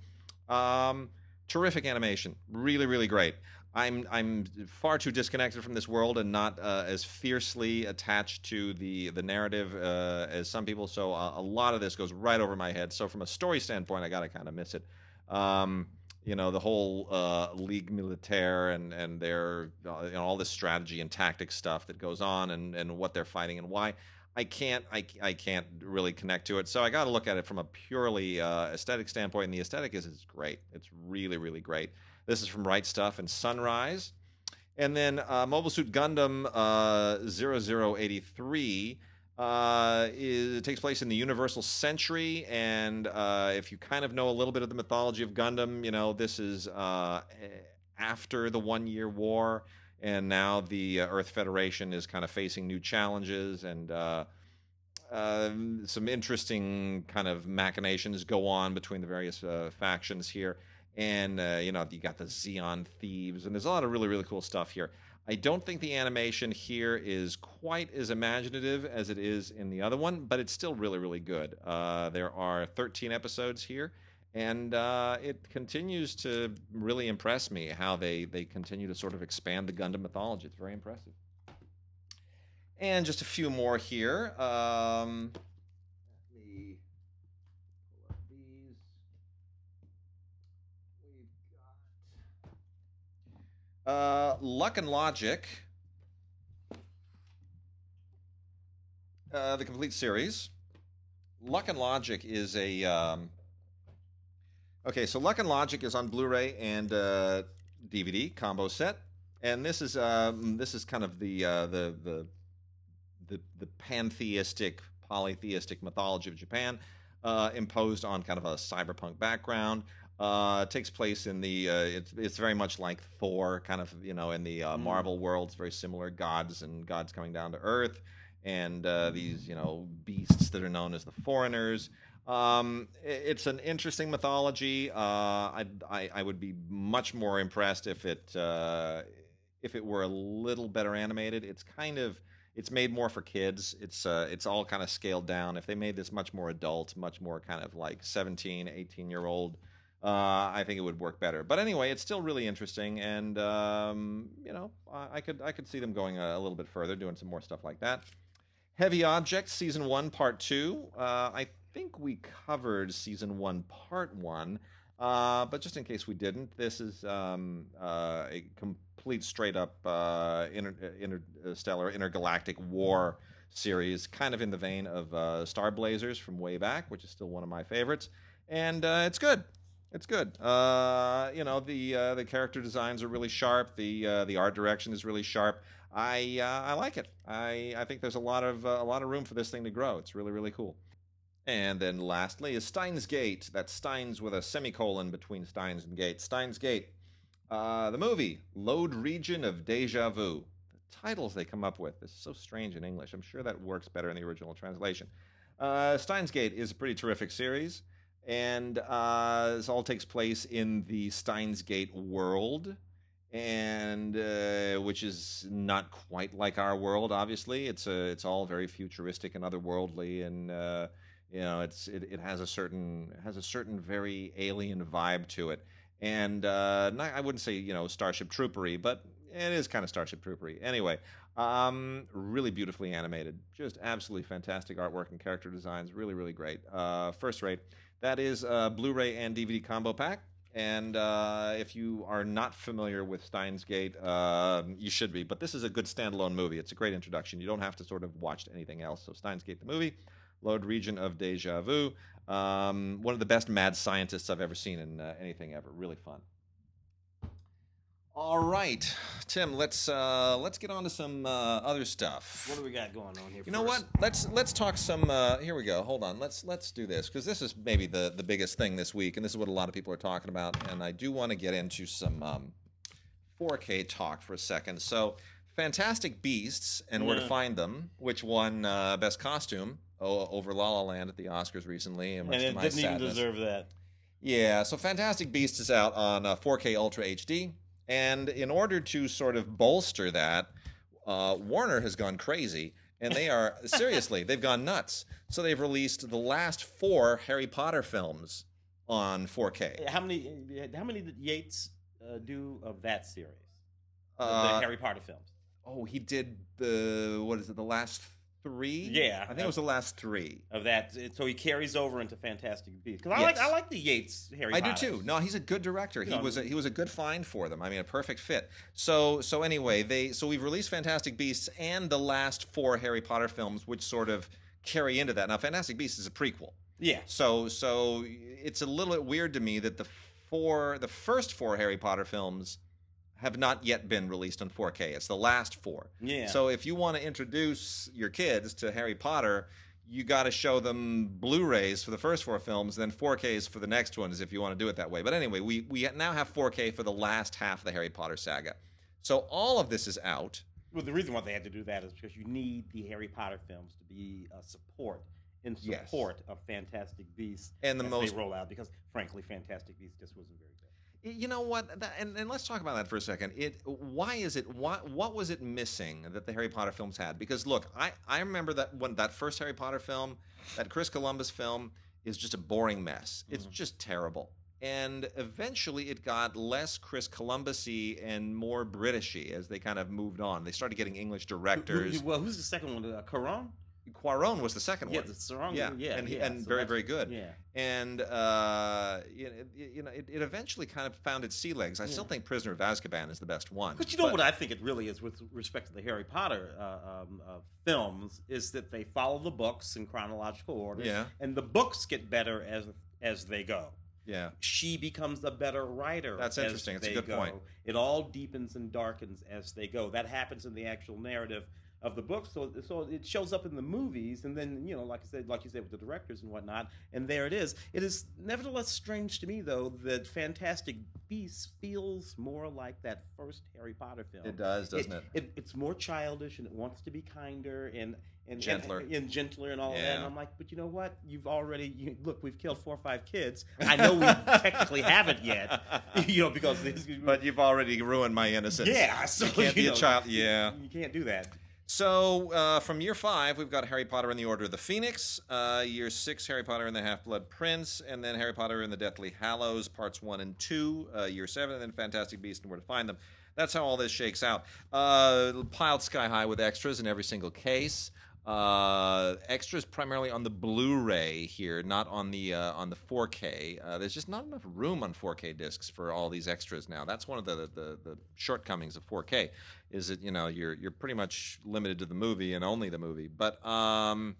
Um, terrific animation, really, really great. I'm I'm far too disconnected from this world and not uh, as fiercely attached to the the narrative uh, as some people. So a, a lot of this goes right over my head. So from a story standpoint, I gotta kind of miss it. Um, you know the whole uh, League Militaire and and their uh, you know, all this strategy and tactics stuff that goes on and and what they're fighting and why. I can't I, I can't really connect to it. So I got to look at it from a purely uh, aesthetic standpoint, and the aesthetic is is great. It's really really great. This is from Right Stuff and Sunrise. And then uh, Mobile Suit Gundam uh, 0083 uh, is, it takes place in the Universal Century. And uh, if you kind of know a little bit of the mythology of Gundam, you know, this is uh, after the One Year War. And now the uh, Earth Federation is kind of facing new challenges and. Uh, um, some interesting kind of machinations go on between the various uh, factions here and you know you got the Zeon thieves, and there's a lot of really really cool stuff here. I don't think the animation here is quite as imaginative as it is in the other one, but it's still really really good. Uh, there are 13 episodes here, and uh, it continues to really impress me how they they continue to sort of expand the Gundam mythology. It's very impressive. And just a few more here. Um, let me pull up these. We've got uh, Luck and Logic, uh, the complete series. Luck and Logic is a um, okay. So Luck and Logic is on Blu-ray and uh, DVD combo set, and this is um, this is kind of the uh, the the the the pantheistic polytheistic mythology of Japan uh, imposed on kind of a cyberpunk background. Uh, it takes place in the uh, it's it's very much like Thor, kind of you know in the uh, Mm. Marvel world. It's very similar gods and gods coming down to Earth, and uh, these you know beasts that are known as the Foreigners. Um, it's an interesting mythology. Uh, I, I I would be much more impressed if it uh, if it were a little better animated. It's kind of it's made more for kids. It's uh, it's all kind of scaled down. If they made this much more adult, much more kind of like 17, 18 year old, uh, I think it would work better. But anyway, it's still really interesting, and um, you know, I, I could I could see them going a, a little bit further, doing some more stuff like that. Heavy Objects season one, part two. Uh, I think we covered season one, part one. Uh, but just in case we didn't, this is um, uh, a complete, straight up uh, inter- interstellar, intergalactic war series, kind of in the vein of uh, Star Blazers from way back, which is still one of my favorites. And uh, it's good. It's good. Uh, you know the uh, the character designs are really sharp. The uh, the art direction is really sharp. I uh, I like it. I I think there's a lot of uh, a lot of room for this thing to grow. It's really really cool. And then lastly is Steins Gate. That's Steins with a semicolon between Steins and Gate. Steins Gate. Uh, the movie, Load Region of Deja Vu. The titles they come up with is so strange in English. I'm sure that works better in the original translation. Steins Gate is a pretty terrific series, and uh, this all takes place in the Steins Gate world, and uh, which is not quite like our world. Obviously, it's a, it's all very futuristic and otherworldly, and uh, you know, it's it, it has a certain has a certain very alien vibe to it, and uh, not, I wouldn't say you know Starship Troopery, but it is kind of Starship Troopery. Anyway, um, really beautifully animated, just absolutely fantastic artwork and character designs, really really great, uh, first rate. That is a Blu-ray and DVD combo pack. And uh, if you are not familiar with Steins Gate, uh, you should be. But this is a good standalone movie. It's a great introduction. You don't have to sort of watch anything else. So Steins Gate, the movie, Load region of deja vu. Um, one of the best mad scientists I've ever seen in uh, anything ever. Really fun. All right, Tim. Let's uh, let's get on to some uh, other stuff. What do we got going on here? You know what? Let's let's talk some. Uh, here we go. Hold on. Let's let's do this because this is maybe the the biggest thing this week, and this is what a lot of people are talking about. And I do want to get into some um, 4K talk for a second. So, Fantastic Beasts and where to find them, which won uh, Best Costume over La La Land at the Oscars recently, and, And it didn't even deserve that. Yeah, so Fantastic Beasts is out on uh, 4K Ultra HD, and in order to sort of bolster that, uh, Warner has gone crazy, and they are seriously they've gone nuts. So they've released the last four Harry Potter films on 4K. How many? How many did Yates uh, do of that series? Uh, the Harry Potter films. oh, he did the what is it? The last three? Yeah. I think it was the last three. Of that, so he carries over into Fantastic Beasts. Because I Yes. like, I like the Yates Harry. I do Potters. too. No, he's a good director. He was a, he was a good find for them. I mean, a perfect fit. So so anyway, they so we've released Fantastic Beasts and the last four Harry Potter films, which sort of carry into that. Now, Fantastic Beasts is a prequel, Yeah. so so it's a little bit weird to me that the four the first four Harry Potter films have not yet been released on 4K. It's the last four. Yeah. So if you want to introduce your kids to Harry Potter, you got to show them Blu-rays for the first four films, then 4Ks for the next ones if you want to do it that way. But anyway, we we now have 4K for the last half of the Harry Potter saga. So all of this is out. Well, the reason why they had to do that is because you need the Harry Potter films to be a support in Yes. support of Fantastic Beasts And the as most- they roll out. Because frankly, Fantastic Beasts just wasn't very You know what? That, and, and let's talk about that for a second. It why is it what what was it missing that the Harry Potter films had? Because look, I I remember that when that first Harry Potter film, that Chris Columbus film, is just a boring mess. It's just terrible. And eventually, it got less Chris Columbusy and more Britishy as they kind of moved on. They started getting English Who- who- directors. well, who's the second one? Uh, Cuarón? Cuarón was the second Yeah, one. the Sarong. Yeah, yeah, and yeah. and So very, very good. Yeah. and uh, you know, it, you know it, it eventually kind of found its sea legs. I still think Prisoner of Azkaban is the best one. But you know what I think it really is with respect to the Harry Potter uh, um, uh, films is that they follow the books in chronological order, Yeah. and the books get better as as they go. Yeah, She becomes a better writer. That's interesting. It's a good go. point. It all deepens and darkens as they go. That happens in the actual narrative of the book. So so it shows up in the movies, and then you know, like I said, like you said with the directors and whatnot, and there it is. It is nevertheless strange to me though that Fantastic Beasts feels more like that first Harry Potter film. it does, doesn't it? it, it's more childish and it wants to be kinder and and Gentler. and, and gentler and all that. And I'm like, but you know what? You've already you, look. We've killed four or five kids. I know we technically haven't yet, you know, because this, but you've already ruined my innocence. yeah, so you can't be know, a child. Yeah. you can't do that. So uh, from year five, we've got Harry Potter and the Order of the Phoenix. Uh, year six, Harry Potter and the Half Blood Prince, and then Harry Potter and the Deathly Hallows, parts one and two. Uh, year seven, and then Fantastic Beasts and Where to Find Them. That's how all this shakes out. Uh, piled sky high with extras in every single case. Uh, extras primarily on the Blu-ray here, not on the uh, on the 4K. Uh, there's just not enough room on 4K discs for all these extras now. That's one of the, the the shortcomings of 4K, is that you know you're you're pretty much limited to the movie and only the movie. But um,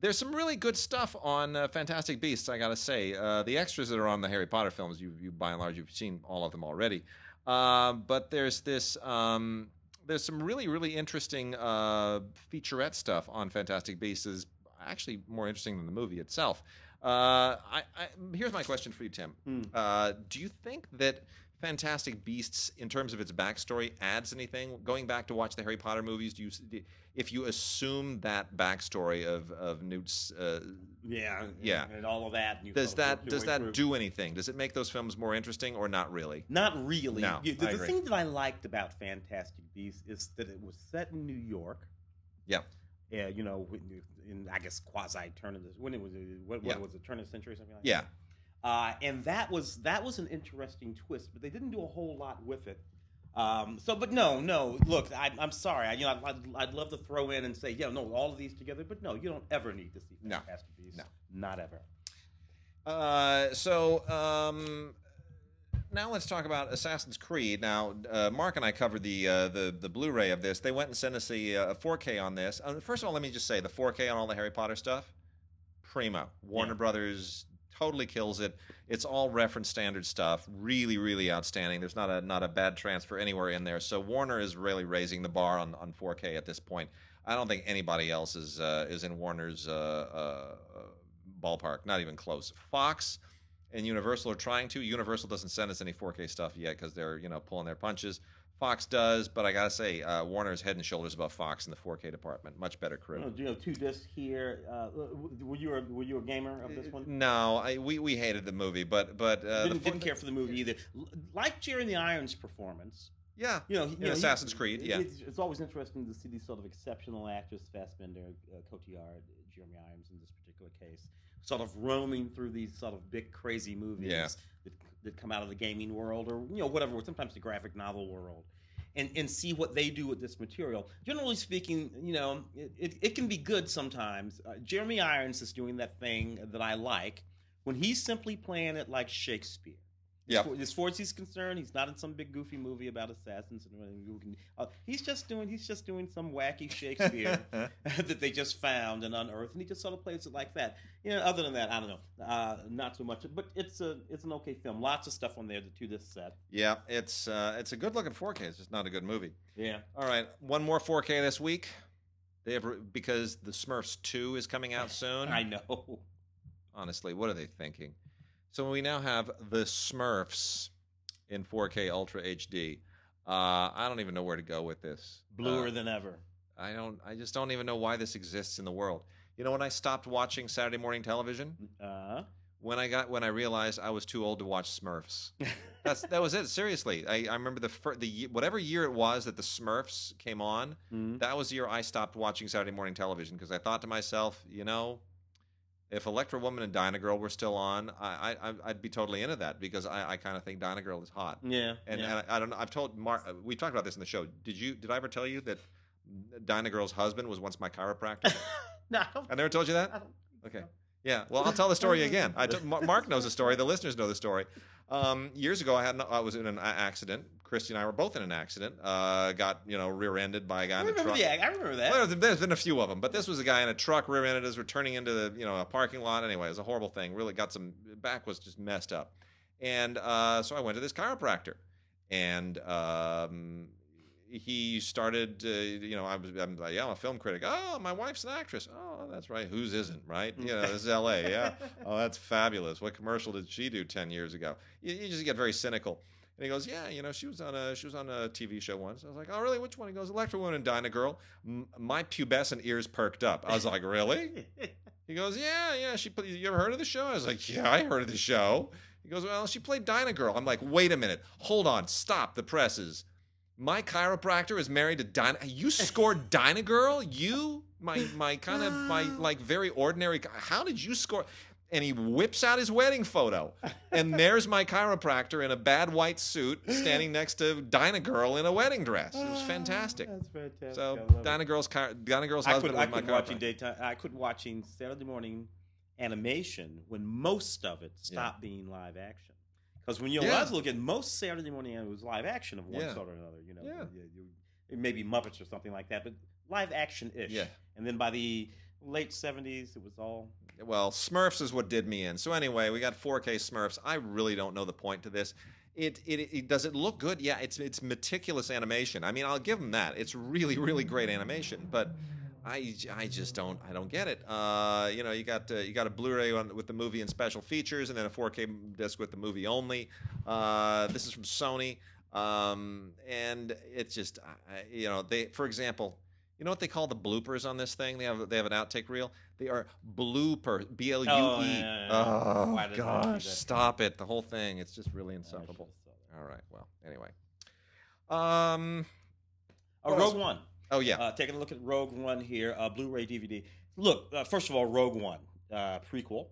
there's some really good stuff on uh, Fantastic Beasts. I gotta say, uh, the extras that are on the Harry Potter films, you you by and large you've seen all of them already. Uh, but there's this. Um, there's some really, really interesting uh, featurette stuff on Fantastic Beasts. Is actually more interesting than the movie itself. Uh, I, I, here's my question for you, Tim. Uh, do you think that Fantastic Beasts, in terms of its backstory, adds anything? Going back to watch the Harry Potter movies, do you, if you assume that backstory of of Newt's, uh, Yeah, Yeah. and all of that. Does that does that through. do anything? Does it make those films more interesting or not really? Not really. No, You- the the thing that I liked about Fantastic Beasts is that it was set in New York. Yeah. Yeah, you know, you- in I guess quasi turn of the when it was uh, what, Yeah. was it turn of the century or something like Yeah. that. Uh, and that was that was an interesting twist, but they didn't do a whole lot with it. Um, so, but no, no. Look, I, I'm sorry. I, you know, I'd, I'd love to throw in and say, yeah, no, all of these together, but no, you don't ever need to see No. No. not ever. Uh, so um, now let's talk about Assassin's Creed. Now, uh, Mark and I covered the uh, the the Blu-ray of this. They went and sent us a, uh 4K on this. Uh, first of all, let me just say the 4K on all the Harry Potter stuff, primo. Warner Yeah. Brothers totally kills it. It's all reference standard stuff. Really, really outstanding. There's not a not a bad transfer anywhere in there. So Warner is really raising the bar on, on 4K at this point. I don't think anybody else is uh, is in Warner's uh, uh, ballpark. Not even close. Fox and Universal are trying to. Universal doesn't send us any 4K stuff yet because they're you know pulling their punches. Fox does, but I gotta say, uh, Warner's head and shoulders above Fox in the 4K department. Much better crew. You know, two discs here. Uh, were you a, were you a gamer of this one? No, I, we we hated the movie, but but uh, the didn't, didn't care for the movie either. Like Jeremy Irons' performance, Yeah, you know, you In know, he- Assassin's Creed, yeah. It's, it's always interesting to see these sort of exceptional actors, Fassbender, uh, Cotillard, Jeremy Irons in this particular case, sort of roaming through these sort of big crazy movies Yeah. That come out of the gaming world or you know whatever, sometimes the graphic novel world. And, and see what they do with this material. Generally speaking, you know, it, it, it can be good sometimes. Uh, Jeremy Irons is doing that thing that I like when he's simply playing it like Shakespeare. Yeah. As far- As he's concerned, he's not in some big goofy movie about assassins and Uh, he's just doing he's just doing some wacky Shakespeare that they just found and unearthed, and he just sort of plays it like that. You know, other than that, I don't know, uh, not so much. But it's a it's an okay film. Lots of stuff on there to to this set. yeah. It's uh, it's a good looking 4K. It's just not a good movie. Yeah. All right, one more 4K this week. They have because the Smurfs 2 is coming out soon. I know. Honestly, what are they thinking? So we now have the Smurfs in 4K Ultra HD. Uh, I don't even know where to go with this. Bluer Uh, than ever. I don't. I just don't even know why this exists in the world. You know, when I stopped watching Saturday morning television, Uh, when I got when I realized I was too old to watch Smurfs. That's that was it. Seriously, I, I remember the fir- the whatever year it was that the Smurfs came on. Mhm. That was the year I stopped watching Saturday morning television because I thought to myself, you know, if Electra Woman and Dyna Girl were still on, I, I I'd be totally into that because I, I kind of think Dyna Girl is hot. yeah. And, yeah. and I, I don't know. I've told Mark. We talked about this in the show. Did you? Did I ever tell you that Dyna Girl's husband was once my chiropractor? no, I never told you that. Okay. Yeah, well, I'll tell the story again. I t- Mark knows the story. The listeners know the story. Um, years ago, I had an, I was in an accident. Christy and I were both in an accident. Uh, got you know rear-ended by a guy I in a truck. act. I remember that. Well, there's been a few of them, but this was a guy in a truck rear-ended us. We're turning into the you know a parking lot. Anyway, it was a horrible thing. Really got some back was just messed up, and uh, so I went to this chiropractor, and um, he started. Uh, you know, I was I'm like, yeah, I'm a film critic. Oh, my wife's an actress. Oh, that's right. Whose isn't right? You know, this is L.A. Yeah. Oh, that's fabulous. What commercial did she do ten years ago? You, you just get very cynical. And he goes, yeah, you know, she was on a she was on a TV show once. I was like, oh, really? Which one? He goes, Electra Woman and Dyna Girl. M- my pubescent ears perked up. I was like, really? He goes, yeah, yeah. She played. You ever heard of the show? I was like, yeah, I heard of the show. He goes, well, she played Dyna Girl. I'm like, wait a minute, hold on, stop the presses. My chiropractor is married to Dyna. You scored Dyna Girl? You, my my kind of my like very ordinary. How did you score? And he whips out his wedding photo, and there's my chiropractor in a bad white suit standing next to Dyna Girl in a wedding dress. It was ah, fantastic. That's fantastic. So I love it. Dyna Girl's chi- Dyna Girl's I husband quit, I was my quit watching chiropractor. daytime. I quit watching Saturday morning animation when most of it Yeah. stopped being live action. Because when you know, Yeah. when I was looking, most Saturday morning it was live action of one Yeah. sort or another. You know, Yeah. you, you, it may be Muppets or something like that, but live action ish. Yeah. And then by the late seventies, it was all. Well, Smurfs is what did me in. So anyway, we got 4K Smurfs. I really don't know the point to this. It, it, it does it look good? Yeah, it's it's meticulous animation. I mean, I'll give them that. It's really really great animation, but I, I just don't I don't get it. Uh, you know, you got uh, you got a Blu-ray on, with the movie and special features, and then a 4K disc with the movie only. Uh, this is from Sony, um, and it's just you know they for example. You know what they call the bloopers on this thing? They have they have an outtake reel. They are blooper, B L U Oh, E. yeah, yeah, yeah. Oh Why did I do gosh, stop it! The whole thing. It's just really insufferable. should've saw that. All right. Well, anyway. Um. Oh? Rogue One. Oh yeah. Uh, taking a look at Rogue One here, uh, Blu-ray DVD. Look, uh, first of all, Rogue One uh, prequel.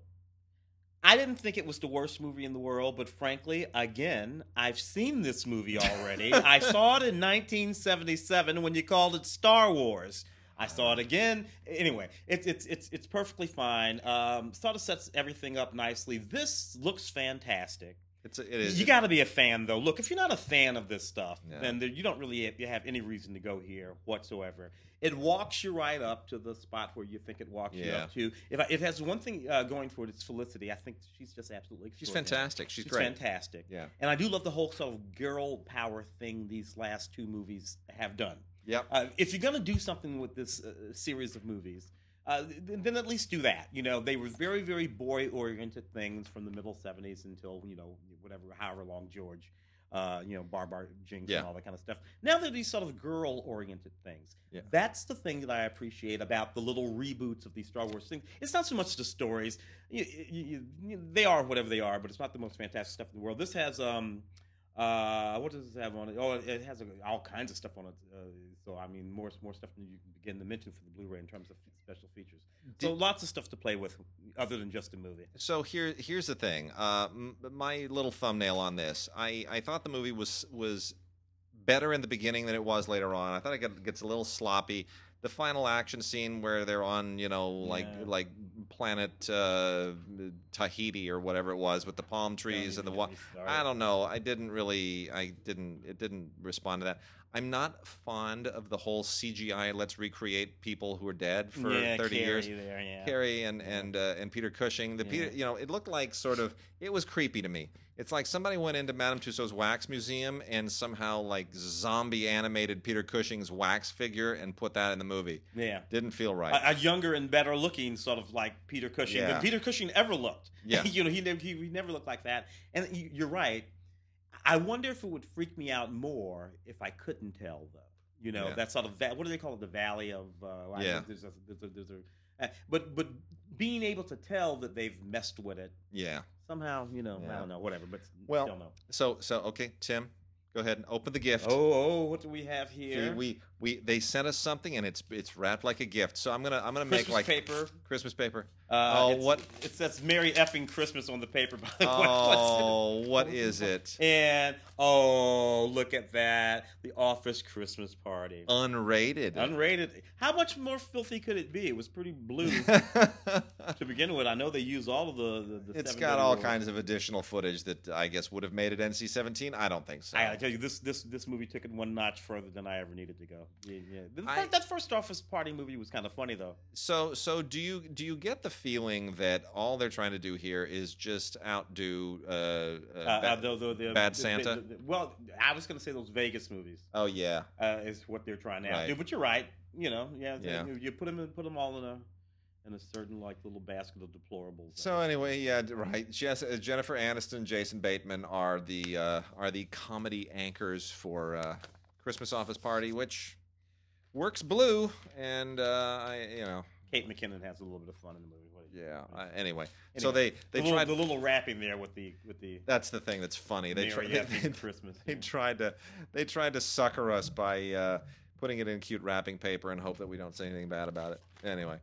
I didn't think it was the worst movie in the world, but frankly, again, I've seen this movie already. I saw it in 1977 when you called it Star Wars. I saw it again. Anyway, it's it's it's it's perfectly fine. Um, sort of sets everything up nicely. This looks fantastic. It's a, it is. You got to be a fan, though. Look, if you're not a fan of this stuff, Yeah. then there, you don't really have, you have any reason to go here whatsoever. It walks you right up to the spot where you think it walks you up to. If I, it has one thing uh, going for it, it's Felicity. I think she's just absolutely She's fantastic. She's, She's great. fantastic. Yeah. And I do love the whole sort of girl power thing these last two movies have done. Yep. Uh, if you're going to do something with this uh, series of movies, uh, then, then at least do that. You know, they were very, very boy-oriented things from the middle '70s until you know whatever, however long George, uh, you know, Barbar Jinx Yeah. and all that kind of stuff. Now they're these sort of girl-oriented things. Yeah. That's the thing that I appreciate about the little reboots of these Star Wars things. It's not so much the stories; you, you, you, they are whatever they are, but it's not the most fantastic stuff in the world. This has um. Uh, what does it have on it? Oh, it has all kinds of stuff on it. Uh, so I mean, more more stuff than you can begin to mention for the Blu-ray in terms of special features. so Did- lots of stuff to play with, other than just a movie. So here, here's the thing. Uh, m- my little thumbnail on this. I, I thought the movie was was better in the beginning than it was later on. I thought it gets a little sloppy. The final action scene where they're on, you know, like Yeah. like planet uh, Tahiti or whatever it was with the palm trees and the wa- I don't know. I didn't really. I didn't. It didn't respond to that. I'm not fond of the whole CGI. Let's recreate people who are dead for yeah, 30 Carrie years. There, yeah. Carrie and and uh, and Peter Cushing. The Peter, you know, it looked like sort of. It was creepy to me. It's like somebody went into Madame Tussauds wax museum and somehow like zombie animated Peter Cushing's wax figure and put that in the movie. yeah. Didn't feel right. A, a younger and better looking, sort of like Peter Cushing Yeah. than Peter Cushing ever looked. Yeah. you know, he never he, he never looked like that. And you're right. I wonder if it would freak me out more if I couldn't tell, though. You know, Yeah. that sort of va- what do they call it? The Valley of uh, Yeah. There's a, there's a, there's a, uh, but but being able to tell that they've messed with it yeah. somehow, you know, Yeah. I don't know, whatever. But Well, still no. So so okay, Tim, go ahead and open the gift. Oh, oh, what do we have here? we we they sent us something and it's it's wrapped like a gift. So I'm gonna I'm gonna make Christmas like paper. Christmas paper. Uh, Oh, it's- what- It says "Merry effing Christmas" on the paper. By the way, Oh, what What's it? And oh, look at that! The Office Christmas party, Unrated. unrated. How much more filthy could it be? It was pretty blue to begin with. I know they use all of the. the, the it's got all kinds of additional footage that I guess would have made it NC-17. I don't think so. I gotta tell you, this this this movie took it one notch further than I ever needed to go. Yeah, yeah. The I- that first Office Party movie was kind of funny though. So so do you do you get the feeling that all they're trying to do here is just outdo uh, uh, Uh, Ba- uh, the, the, Bad Santa? well, I was going to say those Vegas movies. Oh yeah. uh, is what they're trying to Right. outdo. But you're right. You know, yeah, Yeah. You, you put them in, put them all in a in a certain like little basket of deplorables. So anyway, yeah, right. Jess, uh, Jennifer Aniston, Jason Bateman are the uh, are the comedy anchors for uh, Christmas Office Party, which works blue, and uh, I, you know, Kate McKinnon has a little bit of fun in the movie. What yeah. I, anyway, so they they the, little, tried. the little rapping there with the with the That's the thing that's funny. They tried. effing They, Christmas. they yeah. tried to they tried to sucker us by uh, putting it in cute wrapping paper and hope that we don't say anything bad about it. Anyway,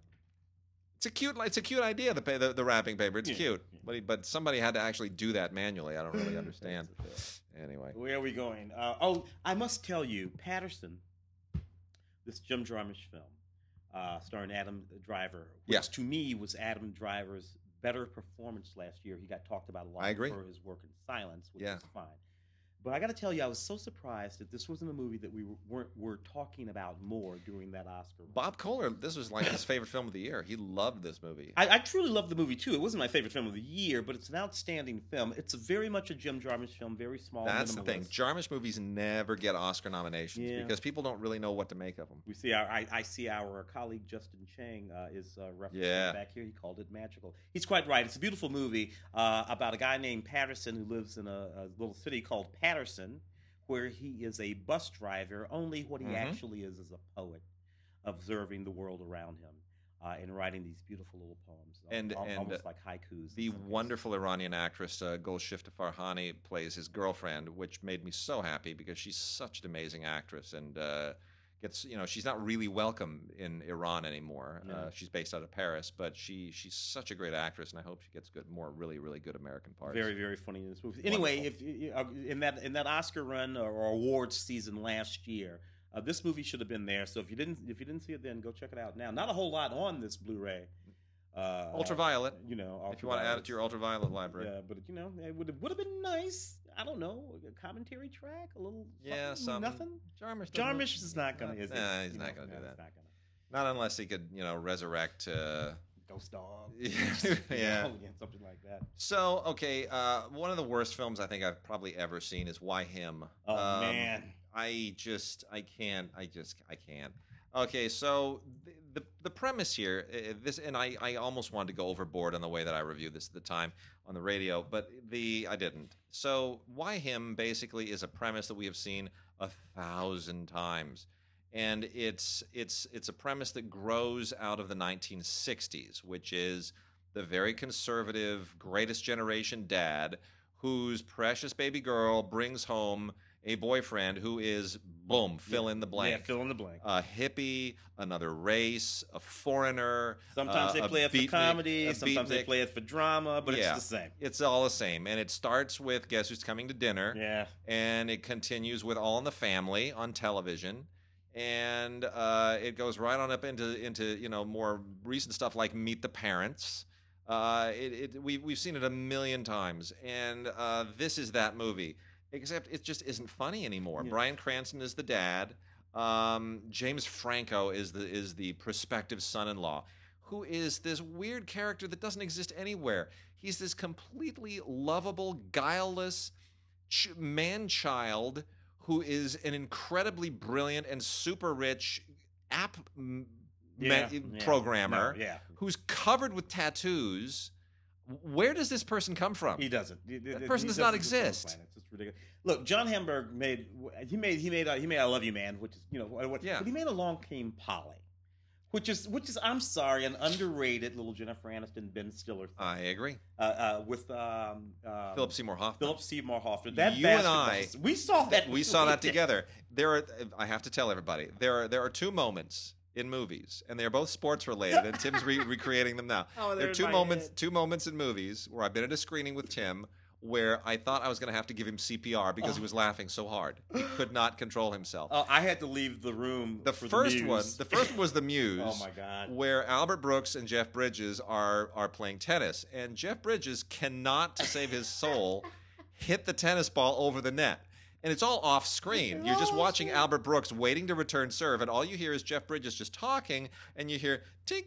it's a cute it's a cute idea the the, the wrapping paper. It's Yeah, cute, but but somebody had to actually do that manually. I don't really understand. Anyway, Where are we going? Uh, oh, I must tell you, Paterson, this Jim Jarmusch film, uh, starring Adam Driver, which Yeah. to me was Adam Driver's better performance last year. He got talked about a lot I agree. for his work in silence, which Yeah. is fine. But I got to tell you, I was so surprised that this wasn't a movie that we were, weren't were talking about more during that Oscar. run. Bob Kohler, this was like his favorite film of the year. He loved this movie. I, I truly love the movie too. It wasn't my favorite film of the year, but it's an outstanding film. It's very much a Jim Jarmusch film, very small. That's the thing. Jarmusch movies never get Oscar nominations Yeah. because people don't really know what to make of them. We see our, I, I see our colleague Justin Chang uh, is uh, referencing Yeah. back here. He called it magical. He's quite right. It's a beautiful movie uh, about a guy named Paterson who lives in a, a little city called Paterson, where he is a bus driver. Only what he Mhm. actually is is a poet, observing the world around him uh, and writing these beautiful little poems, And- al- and, almost uh, like haikus. The wonderful Iranian actress uh, Golshifteh Farahani plays his girlfriend, which made me so happy because she's such an amazing actress and uh, gets you know she's not really welcome in Iran anymore. Yeah. Uh, she's based out of Paris, but she she's such a great actress, and I hope she gets good more really really good American parts. Very, very funny in this movie. Anyway, if uh, in that in that Oscar run or, or awards season last year, uh, this movie should have been there. So if you didn't if you didn't see it then, go check it out now. Not a whole lot on this Blu-ray, uh, Ultraviolet. You know, If you want to add it to your ultraviolet library. Yeah, but you know, it would have would have been nice. I don't know, a commentary track, a little. Yeah, something, something. nothing. Jarmusch. doesn't- Jarmusch is not gonna. Is he? Nah, he's not know, gonna do that. he's not gonna. Not unless he could, you know, resurrect. Uh, Ghost dog. Yeah, You know, yeah. something like that. so, okay, uh, one of the worst films I think I've probably ever seen is Why Him. Oh Um, man. I just, I can't, I just, I can't. Okay, so the the, the premise here, uh, this, and I, I almost wanted to go overboard on the way that I reviewed this at the time on the radio, but the I didn't. So, why him basically is a premise that we have seen a thousand times, and it's it's it's a premise that grows out of the 1960s, which is the very conservative, greatest generation dad whose precious baby girl brings home a boyfriend who is boom fill in the blank Yeah, fill in the blank. a hippie, another race, a foreigner. Sometimes uh, they play it for comedy. Sometimes they play it for drama. But Yeah. it's the same. It's all the same, and it starts with guess who's coming to dinner, Yeah. and it continues with All in the Family on television, and uh, it goes right on up into into you know more recent stuff like Meet the Parents. Uh, it, it we we've seen it a million times, and uh, this is that movie. Except it just isn't funny anymore. Yeah. Bryan Cranston is the dad. Um, James Franco is the is the prospective son-in-law, who is this weird character that doesn't exist anywhere. He's this completely lovable, guileless ch- man-child who is an incredibly brilliant and super rich app m- Yeah. ma- yeah. programmer No, yeah. who's covered with tattoos. Where does this person come from? He doesn't. That he person does not exist. It's just ridiculous. Look, John Hamburg made he made he made uh, he made I Love You Man, which is you know what, Yeah. but he made Along Came Polly, which is which is I'm sorry an underrated little Jennifer Aniston Ben Stiller thing. I agree. uh, uh, with um, um, Philip Seymour Hoffman. Philip Seymour Hoffman. That You and I- we saw that. we saw that together. There are I have to tell everybody there are there are two moments in movies, and they are both sports related, and Tim's re- recreating them now. Oh, there they're are two moments head. two moments in movies where I've been at a screening with Tim where I thought I was going to have to give him CPR because he Oh. was laughing so hard he could not control himself. Oh, I had to leave the room. the for first the one, the first was the Muse. oh my god. where Albert Brooks and Jeff Bridges are are playing tennis, and Jeff Bridges cannot, to save his soul, hit the tennis ball over the net. And it's all off screen. You're just watching. Albert Brooks waiting to return serve, and all you hear is Jeff Bridges just talking, and you hear tink.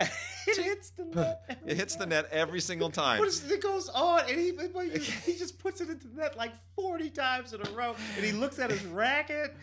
it hits the net. It hits the net every single time. Is, it goes on, and he, he, just puts it into the net like 40 times in a row. And he looks at his racket.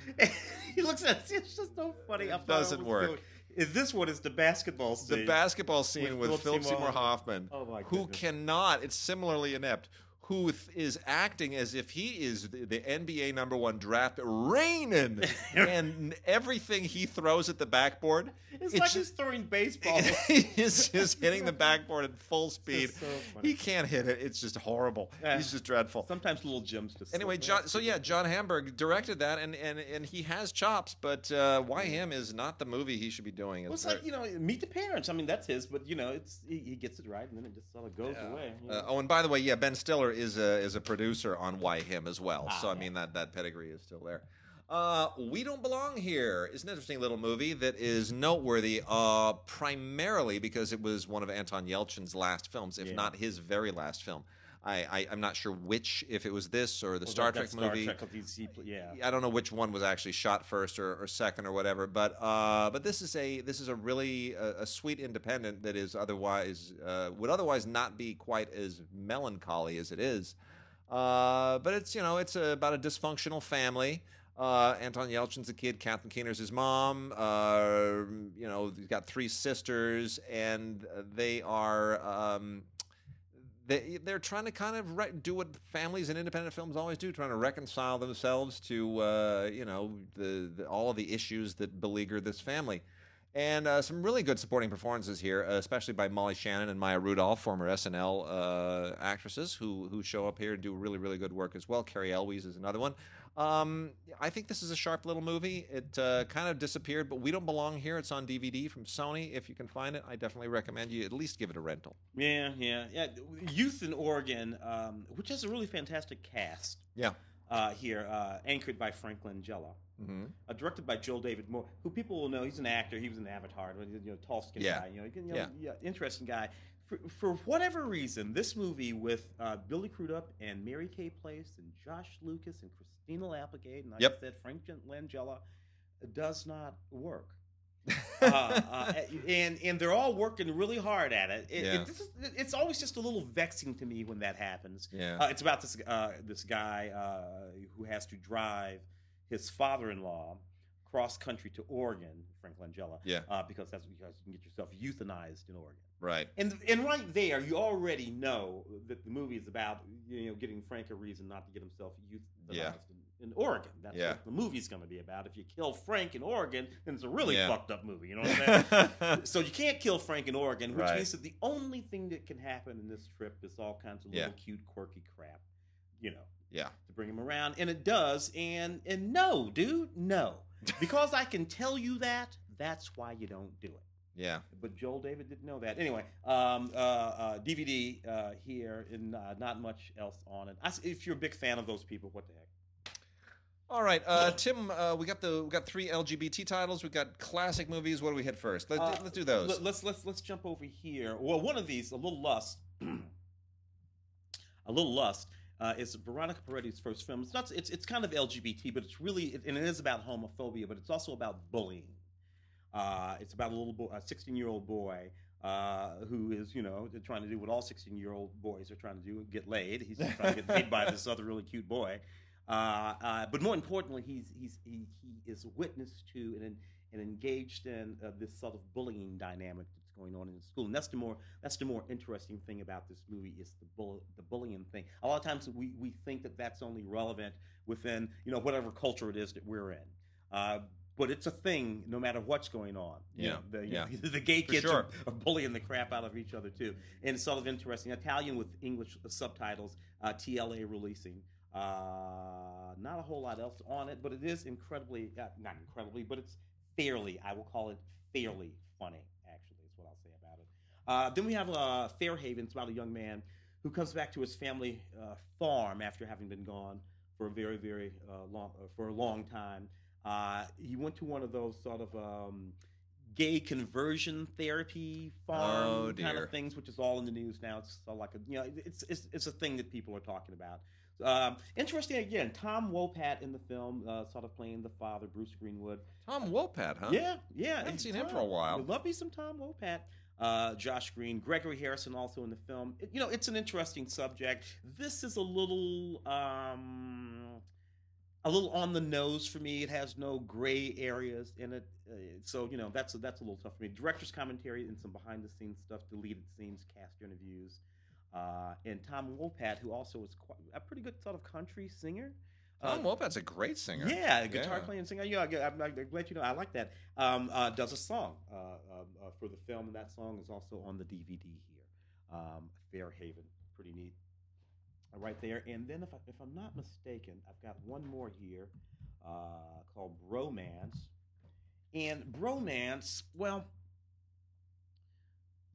He looks at it. It's just so funny. It doesn't work. this one is the basketball scene? The basketball scene with, Philip Philip Seymour Seymour Hoffman, Oh who cannot, it's similarly inept, who th- is acting as if he is the, the NBA number one draft raining, and everything he throws at the backboard, It's, it's like just- he's throwing baseballs. he's just hitting the backboard at full speed. so he can't hit it. It's just horrible. Yeah. He's just dreadful. Sometimes little gems just. Anyway, John. So yeah, John Hamburg directed that, and and and he has chops, but uh, why him is not the movie he should be doing. Well, It's like you know, meet the parents. I mean, that's his, but you know, it's he, he gets it right, and then it just sort of goes Yeah. away. you Uh, oh, and by the way, yeah, Ben Stiller is a is a producer on Why Him as well. Ah, so I mean that that pedigree is still there. Uh, we Don't Belong Here is an interesting little movie that is noteworthy, uh, primarily because it was one of Anton Yelchin's last films, if Yeah. not his very last film. I, I I'm not sure which, if it was this or the Well, Star Trek movie. Trek, he- yeah. I don't know which one was actually shot first or, or second or whatever, but uh, but this is a this is a really a, a sweet independent that is otherwise uh, would otherwise not be quite as melancholy as it is. Uh, but it's you know it's about a dysfunctional family. Uh, Anton Yelchin's a kid. Catherine Keener's his mom. Uh, you know, he's got three sisters, and they are um, they they're trying to kind of re- do what families and independent films always do, trying to reconcile themselves to uh, you know the, the all of the issues that beleaguer this family. And uh, some really good supporting performances here, uh, especially by Molly Shannon and Maya Rudolph, former SNL uh, actresses, who who show up here and do really really good work as well. Cary Elwes is another one. Um, I think this is a sharp little movie. It uh, kind of disappeared, but we don't belong here. It's on DVD from Sony. If you can find it, I definitely recommend you at least give it a rental. Yeah, yeah, yeah. Youth in Oregon, um, which has a really fantastic cast. Yeah. uh, here, uh, anchored by Frank Langella. hmm uh, directed by Joel David Moore, who people will know. He's an actor. He was in Avatar. You know, tall, skinny Yeah. guy. You know, you know Yeah. yeah. interesting guy. For, for whatever reason, this movie with uh, Billy Crudup and Mary Kay Place and Josh Lucas and Christina Applegate and like Yep. I said, Frank Langella does not work. uh, uh, and and they're all working really hard at it. it, Yeah. it it's always just a little vexing to me when that happens. yeah. Uh, it's about this uh, this guy uh, who has to drive his father-in-law cross country to Oregon, Frank Langella, Yeah. uh, because that's because you can get yourself euthanized in Oregon. right. And and right there, you already know that the movie is about you know getting Frank a reason not to get himself euthanized Yeah. in, in Oregon. That's Yeah. what the movie's going to be about. If you kill Frank in Oregon, then it's a really Yeah. fucked up movie. You know what I'm saying? so you can't kill Frank in Oregon, which Right. means that the only thing that can happen in this trip is all kinds of little cute, quirky crap, you know, yeah. to bring him around, and it does. And and no, dude, no, because I can tell you that. That's why you don't do it. Yeah. But Joel David didn't know that. Anyway, um, uh, uh, DVD uh, here, and uh, not much else on it. I if you're a big fan of those people, what the heck? All right, uh, Tim. Uh, we got the we got three LGBT titles. We got classic movies. What do we hit first? Let, let's do those. Let, us let's let's jump over here. Well, one of these, a little lust, a little lust, uh, is Veronica Peretti's first film. It's not. It's it's kind of LGBT, but it's really and it is about homophobia, but it's also about bullying. Uh, it's about a little boy, a 16 year old boy. Uh, who is, you know, trying to do what all 16 year old boys are trying to do get laid. He's trying to get laid by this other really cute boy. Uh, uh, but more importantly, he's, he's, he, he is witness to and, and engaged in uh, this sort of bullying dynamic going on in the school. And that's the more that's the more interesting thing about this movie is the bull, the bullying thing. A lot of times we, we think that that's only relevant within you know whatever culture it is that we're in. Uh, but it's a thing no matter what's going on. You Yeah, know, the, yeah. the gay kids sure. are, are bullying the crap out of each other too. And it's sort of interesting. Italian with English subtitles, uh, TLA releasing. Uh, not a whole lot else on it, but it is incredibly, uh, not incredibly, but it's fairly, I will call it fairly funny, actually, is what I'll say about it. Uh, then we have uh, Fairhaven. It's about a young man who comes back to his family uh, farm after having been gone for a very, very uh, long, uh, for a long time. Uh, he went to one of those sort of um, gay conversion therapy farm Oh, kind of things, which is all in the news now. It's all like a, you know, it's it's, it's a thing that people are talking about. Um, interesting again, Tom Wopat in the film, uh, sort of playing the father, Bruce Greenwood. Tom Wopat, huh? Yeah, yeah. I haven't seen him for a while. Love me some Tom Wopat. Uh, Josh Green, Gregory Harrison also in the film. It- you know, it's an interesting subject. This is a little, um, a little on the nose for me. It has no gray areas in it, uh, so you know that's that's a little tough for me. Director's commentary and some behind the scenes stuff, deleted scenes, cast interviews, uh, and Tom Wopat, who also is quite, a pretty good sort of country singer. Tom Uh, Wopat's a great singer. yeah, guitar Yeah. playing singer. Yeah, I- I'm, I'm glad you know. I like that. Um, uh, does a song uh, um, uh, for the film, and that song is also on the DVD here. Um, Fairhaven, pretty neat. Uh, right there, and then if, I, if I'm not mistaken, I've got one more here uh, called Bromance, and Bromance. Well,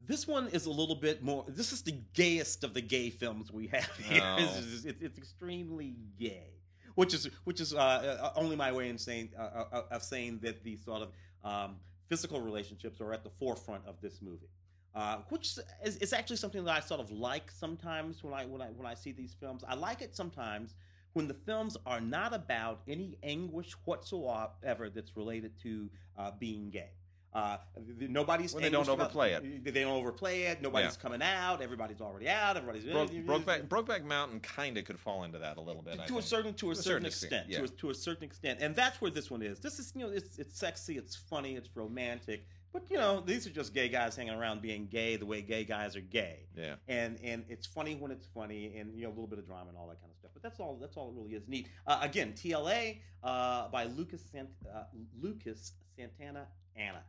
this one is a little bit more. This is the gayest of the gay films we have here. Oh. It's, it's- it's- it's extremely gay, which is which is uh, uh, only my way in saying uh, uh, of saying that the sort of um, physical relationships are at the forefront of this movie. Uh, which is, is actually something that I sort of like sometimes when I when I when I see these films. I like it sometimes when the films are not about any anguish whatsoever that's related to uh, being gay. Uh, th- nobody's When they don't anguished about- overplay it. They don't overplay it. Nobody's Yeah. coming out. Everybody's already out. Everybody's Broke, Brokeback, Brokeback Mountain kind of could fall into that a little bit. I to a certain to a, certain, extent, yeah. to, a, to a certain extent, and that's where this one is. This is you know it's it's sexy, it's funny, it's romantic, but you know these are just gay guys hanging around being gay the way gay guys are gay, Yeah. and and it's funny when it's funny, and you know a little bit of drama and all that kind of stuff. But that's all that's all it really is. Neat. Uh, again, TLA uh, by Lucas Sant- uh, Lucas Santana Anna.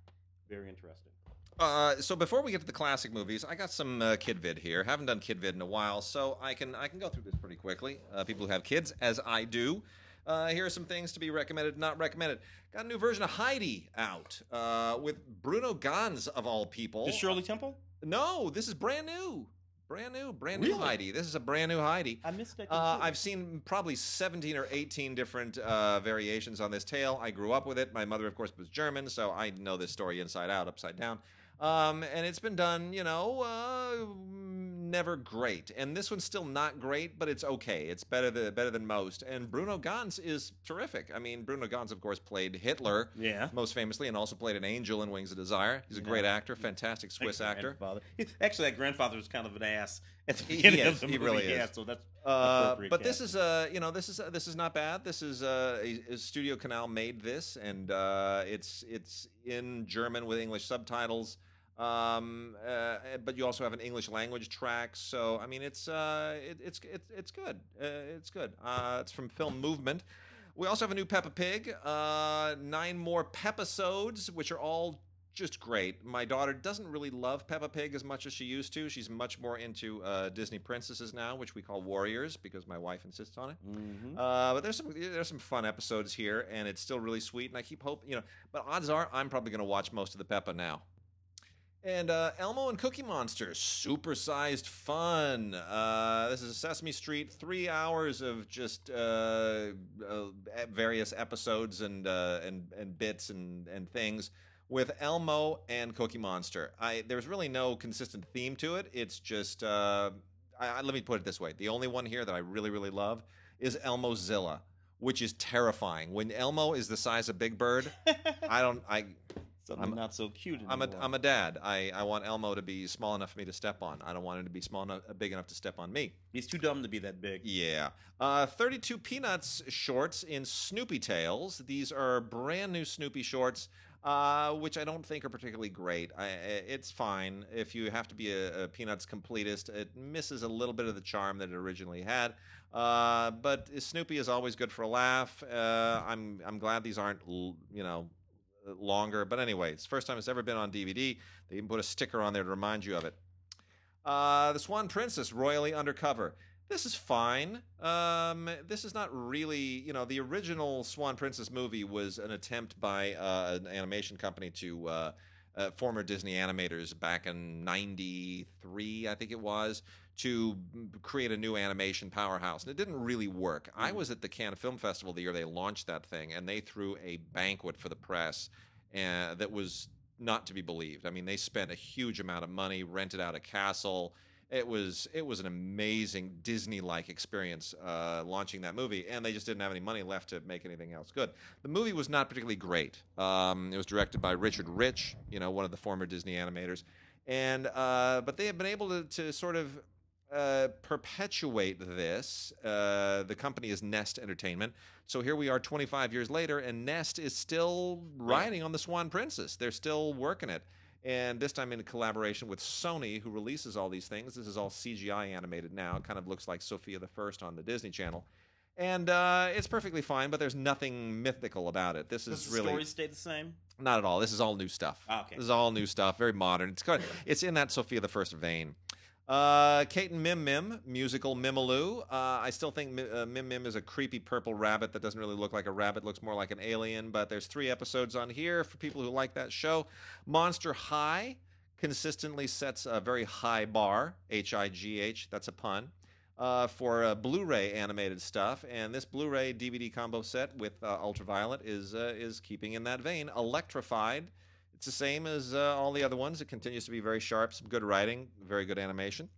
Very interesting. Uh, so before we get to the classic movies, I got some uh, kid vid here. Haven't done kid vid in a while, so I can I can go through this pretty quickly. Uh, people who have kids, as I do. Uh, here are some things to be recommended, not recommended. Got a new version of Heidi out uh, with Bruno Ganz of all people. Is Shirley Temple? No, this is brand new. Brand new, brand new Really? Heidi. This is a brand new Heidi. I missed that. Uh. I've seen probably 17 or 18 different uh, variations on this tale. I grew up with it. My mother, of course, was German, so I know this story inside out, upside down. Um, and it's been done, you know, uh, never great. And this one's still not great, but it's okay. It's better than better than most. And Bruno Ganz is terrific. I mean, Bruno Ganz, of course, played Hitler Yeah. most famously, and also played an angel in Wings of Desire. He's a Yeah. great actor, fantastic Swiss actor. Actually, that grandfather was kind of an ass at the He- he beginning is. of the He movie. really is. Yeah, so that's Uh, but this casting. is uh, you know this is uh, this is not bad. This is uh, a, a Studio Canal made this, and uh, it's it's in German with English subtitles. Um, uh, but you also have an English language track. So I mean, it's uh, it, it's it's it's good. Uh, it's good. Uh, it's from Film Movement. We also have a new Peppa Pig. Uh, nine more Pepisodes, which are all just great. My daughter doesn't really love Peppa Pig as much as she used to. She's much more into uh, Disney princesses now, which we call warriors because my wife insists on it. Mhm. Uh, but there's some there's some fun episodes here, and it's still really sweet. And I keep hoping, you know. But odds are, I'm probably going to watch most of the Peppa now. And uh, Elmo and Cookie Monster, supersized fun. Uh, this is Sesame Street, three hours of just uh, uh, various episodes and uh, and and bits and and things with Elmo and Cookie Monster. I there's really no consistent theme to it. It's just uh, I, I, let me put it this way: the only one here that I really really love is Elmo Zilla, which is terrifying. When Elmo is the size of Big Bird, I don't I. Something I'm- not so cute I'm a anymore. I'm a dad. I, I want Elmo to be small enough for me to step on. I don't want him to be small enough, big enough to step on me. He's too dumb to be that big. Yeah. Uh, 32 Peanuts shorts in Snoopy Tales. These are brand new Snoopy shorts, uh, which I don't think are particularly great. I, I- it's fine. If you have to be a, a Peanuts completist, it misses a little bit of the charm that it originally had. Uh, but Snoopy is always good for a laugh. Uh, I'm I'm glad these aren't you know longer. But anyway, it's the first time it's ever been on DVD. They even put a sticker on there to remind you of it. Uh, the Swan Princess, Royally Undercover. This is fine. Um, this is not really, you know, the original Swan Princess movie was an attempt by uh, an animation company to uh, uh, former Disney animators back in '93, I think it was, to create a new animation powerhouse. And it didn't really work. I was at the Cannes Film Festival the year they launched that thing, and they threw a banquet for the press uh, that was not to be believed. I mean, they spent a huge amount of money, rented out a castle. It was it was an amazing Disney-like experience uh, launching that movie, and they just didn't have any money left to make anything else good. The movie was not particularly great. Um, it was directed by Richard Rich, you know, one of the former Disney animators, and uh, but they have been able to, to sort of uh, perpetuate this. Uh, the company is Nest Entertainment. So here we are 25 years later, and Nest is still riding on the Swan Princess. They're still working it. And this time in collaboration with Sony, who releases all these things. This is all CGI animated now. It kind of looks like Sofia the First on the Disney Channel. And uh, it's perfectly fine, but there's nothing mythical about it. This Does is the really story stay the same? not at all. This is all new stuff. Ah, okay. This is all new stuff. Very modern. It's good. It's in that Sofia the First vein. Uh, Kate and Mim Mim musical Mimiloo. Uh, I still think uh, Mim Mim is a creepy purple rabbit that doesn't really look like a rabbit. Looks more like an alien. But there's three episodes on here for people who like that show. Monster High consistently sets a very high bar. H I G H. That's a pun. Uh, for uh, Blu-ray animated stuff, and this Blu-ray DVD combo set with uh, Ultraviolet is uh, is keeping in that vein. Electrified, it's the same as uh, all the other ones. It continues to be very sharp, some good writing, very good animation.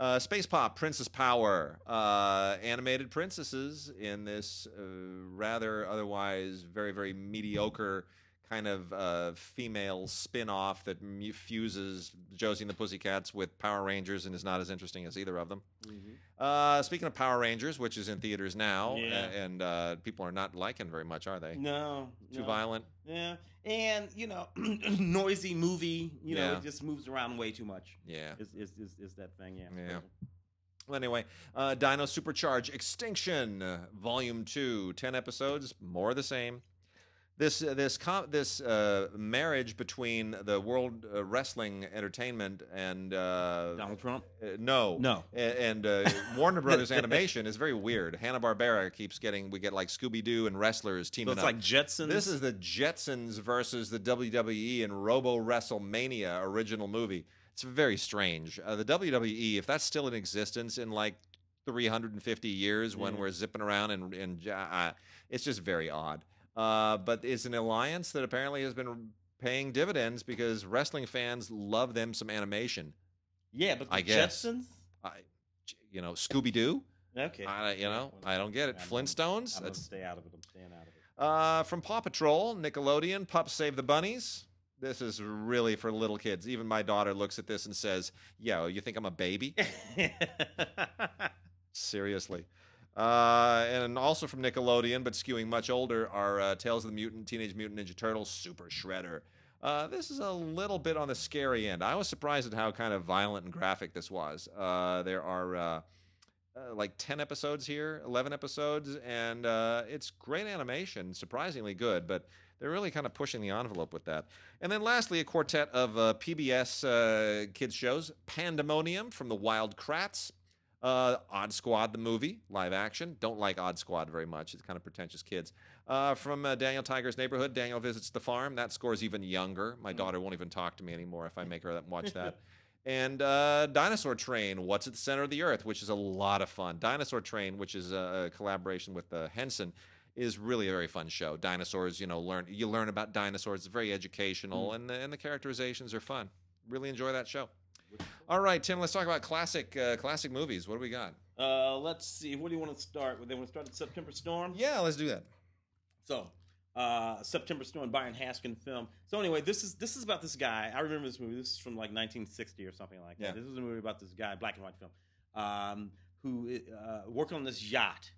Uh, Space Pop, Princess Power, uh, animated princesses in this uh, rather otherwise very very mediocre kind of uh, female spin-off that fuses Josie and the Pussycats with Power Rangers and is not as interesting as either of them. Uh, speaking of Power Rangers, which is in theaters now, Yeah. and uh, people are not liking very much, are they? No. Too no. violent. Yeah, and you know, noisy movie. You know, Yeah. it just moves around way too much. Yeah. Is is is, is that thing? Yeah. Yeah. Well, anyway, uh, Dino Supercharge Extinction, Volume Two, ten episodes, more of the same. This uh, this com- this uh, marriage between the World uh, Wrestling Entertainment and uh, Donald Trump. uh, no No. And uh, Warner Brothers Animation is very weird. Hanna Barbera keeps getting we get like Scooby Doo and wrestlers So teaming it's up. like Jetsons. This is the Jetsons versus the WWE and Robo WrestleMania original movie. It's very strange. Uh, the WWE, if that's still in existence in like 350 years when Yeah. we're zipping around and, and uh, it's just very odd. Uh, but it's an alliance that apparently has been paying dividends because wrestling fans love them some animation. Yeah, but the I guess. Jetsons. I, you know, Scooby Doo. Okay. I, you know, I don't get it. I'm gonna- Flintstones. I'm gonna stay out of it. I'm staying out of it. uh, from Paw Patrol, Nickelodeon, Pups Save the Bunnies. This is really for little kids. Even my daughter looks at this and says, "Yo, you think I'm a baby?" Seriously. Uh, and also from Nickelodeon, but skewing much older, are uh, Tales of the Mutant, Teenage Mutant Ninja Turtles, Super Shredder. Uh, this is a little bit on the scary end. I was surprised at how kind of violent and graphic this was. Uh, there are uh, uh, like 10 episodes here, 11 episodes, and it's great animation, surprisingly good, but they're really kind of pushing the envelope with that. And then lastly, a quartet of PBS kids shows Pandemonium from the Wild Kratts. Uh, Odd Squad, the movie, live action. Don't like Odd Squad very much. It's kind of pretentious kids. Uh, from uh, Daniel Tiger's Neighborhood, Daniel Visits the Farm. That scores even younger. My Mm. daughter won't even talk to me anymore if I make her watch that. and uh, Dinosaur Train, What's at the Center of the Earth, which is a lot of fun. Dinosaur Train, which is a, a collaboration with uh, Henson, is really a very fun show. Dinosaurs, you know, learn you learn about dinosaurs. It's very educational, and the, and the characterizations are fun. Really enjoy that show. All right, Tim. Let's talk about classic uh, classic movies. What do we got? Uh, let's see. What do you want to start? With? They want to start at September Storm. Yeah, let's do that. So, uh, September Storm, Byron Haskin film. So anyway, this is this is about this guy. I remember this movie. This is from like 1960 or something like Yeah. that. This is a movie about this guy, black and white film, um, who uh, working on this yacht.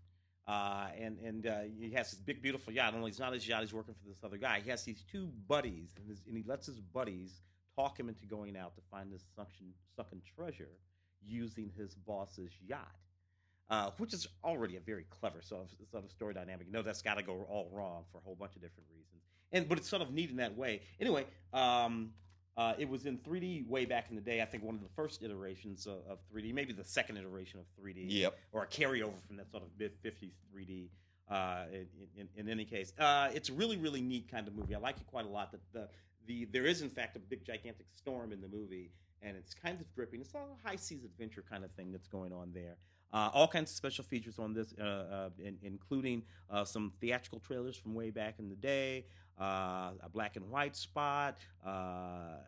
Uh, and and uh, he has this big beautiful yacht. Only it's not his yacht. He's working for this other guy. He has these two buddies, and, his, and he lets his buddies talk him into going out to find this sunken sunken treasure using his boss's yacht uh, which is already a very clever sort of, sort of story dynamic. You know, that's got to go all wrong for a whole bunch of different reasons. And but it's sort of neat in that way. Anyway, um, uh, it was in 3D way back in the day. I think one of the first iterations of, of 3D, maybe the second iteration of 3D, Yep. or a carryover from that sort of mid 50s 3D. Uh, in, in, in any case, uh, it's a really, really neat kind of movie. I like it quite a lot. That the, the there is in fact a big gigantic storm in the movie, and it's kind of gripping. It's a high seas adventure kind of thing that's going on there. Uh, all kinds of special features on this, uh, uh, in, including uh, some theatrical trailers from way back in the day, uh, a black and white spot, uh, uh,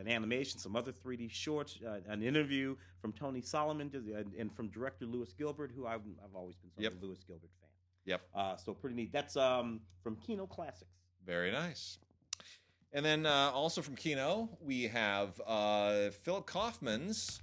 an animation, some other 3D shorts, uh, an interview from Tony Solomon, and, from director Lewis Gilbert, who I've, I've always been sort Yep. of a Lewis Gilbert fan. Yep. Uh, so pretty neat. That's um, from Kino Classics. Very nice. And then uh, also from Kino, we have uh, Philip Kaufman's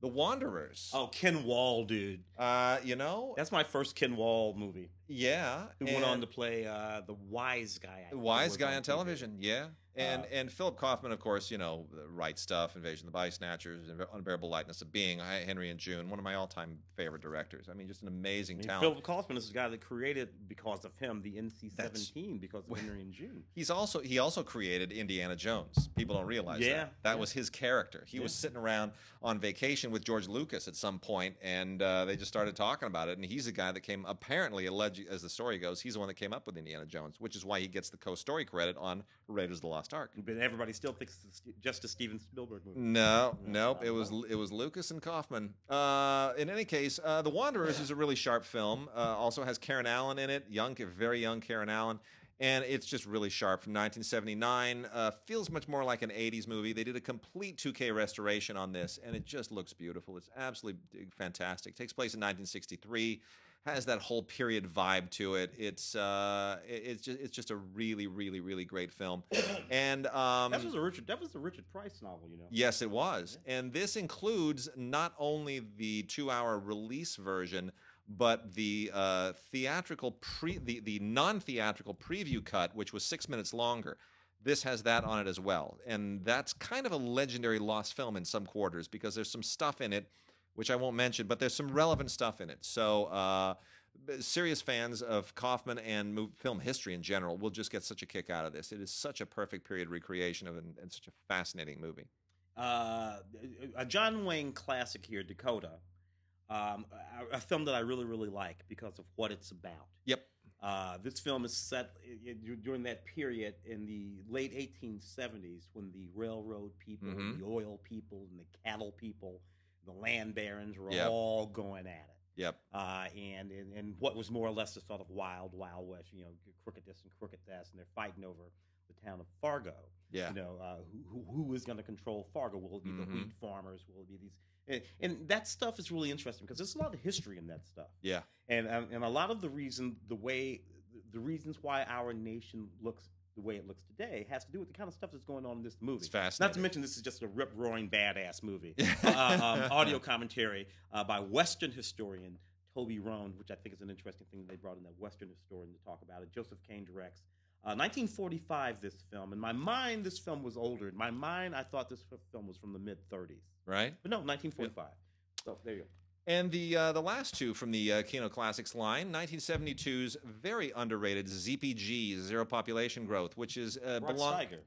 The Wanderers. Oh, Ken Wahl, dude. Uh, you know, That's my first Ken Wahl movie. yeah. Who went on to play uh, the wise guy? I wise guy on TV. television, yeah. And Uh, and Philip Kaufman, of course, you know, the right stuff, Invasion of the Body Snatchers, Unbearable Lightness of Being, Henry and June, one of my all-time favorite directors. I mean, just an amazing I mean, talent. Philip Kaufman is the guy that created, because of him, the NC-17 because of Henry and June. He's also he also created Indiana Jones. People don't realize Yeah, that. That yeah. was his character. He was sitting around on vacation with George Lucas at some point, and uh, they just started talking about it. And he's the guy that came apparently alleged, as the story goes, he's the one that came up with Indiana Jones, which is why he gets the co-story credit on Raiders of the Lost Ark. But everybody still thinks it's just a Steven Spielberg movie. No, Yeah, nope. It was it was Lucas and Kaufman. Uh, in any case, uh, The Wanderers is a really sharp film. Uh, also has Karen Allen in it, young, very young Karen Allen, and it's just really sharp. From 1979, uh, feels much more like an 80s movie. They did a complete 2K restoration on this, and it just looks beautiful. It's absolutely fantastic. takes place in 1963. Has that whole period vibe to it. It's uh, it's just it's just a really really really great film, and um, that was a Richard. That was a Richard Price novel, you know. Yes, it was. And this includes not only the two hour release version, but the uh, theatrical pre the, the non theatrical preview cut, which was six minutes longer. This has that on it as well. And that's kind of a legendary lost film in some quarters because there's some stuff in it, which I won't mention, but there's some relevant stuff in it. So, uh, serious fans of Kaufman and mov- film history in general will just get such a kick out of this. It is such a perfect period recreation of and, and such a fascinating movie. Uh, a John Wayne classic here, Dakota. Um, a, a film that I really, really like because of what it's about. Yep. Uh, this film is set during that period in the late 1870s when the railroad people, Mhm. the oil people, and the cattle people, the land barons were Yep. all going at it. Yep. Uh, and, and and what was more or less a sort of wild, wild west, you know, crooked this and crooked that, and they're fighting over the town of Fargo. Yeah. You know, uh, who, who who is going to control Fargo? Will it be the Mhm. wheat farmers? Will it be these? And, and that stuff is really interesting because there's a lot of history in that stuff Yeah. and um, and a lot of the reason the way the reasons why our nation looks the way it looks today has to do with the kind of stuff that's going on in this movie. It's fascinating. Not to mention this is just a rip roaring badass movie. Uh, um, audio commentary uh, by Western historian Toby Roan, which I think is an interesting thing they brought in that Western historian to talk about it. Joseph Kane directs. Uh, 1945, this film. In my mind, this film was older. In my mind, I thought this film was from the mid 30s. Right. But no, 1945. So there you go. And the uh, the last two from the uh, Kino Classics line, 1972's very underrated ZPG, Zero Population Growth, which is uh, belong Steiger.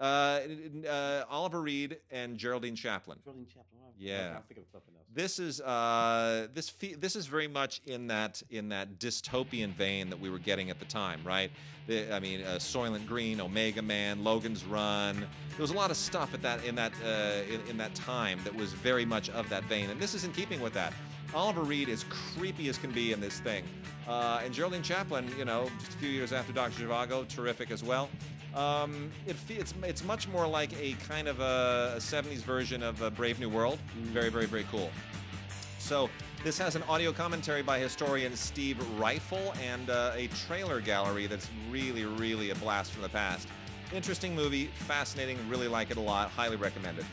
Uh, uh, Oliver Reed and Geraldine Chaplin. Geraldine Chaplin. wow. Yeah. I'm thinking of something else. This is uh, this fe- this is very much in that in that dystopian vein that we were getting at the time, right? The, I mean, uh, Soylent Green, Omega Man, Logan's Run. There was a lot of stuff at that in that uh, in, in that time that was very much of that vein, and this is in keeping with that. Oliver Reed is creepy as can be in this thing, uh, and Geraldine Chaplin, you know, just a few years after Doctor Zhivago, terrific as well. Um, it, it's it's much more like a kind of a, a 70s version of uh, Brave New World. Very very very cool. So this has an audio commentary by historian Steve Ryfle and uh, a trailer gallery that's really, really a blast from the past. Interesting movie, fascinating, really like it a lot, highly recommended.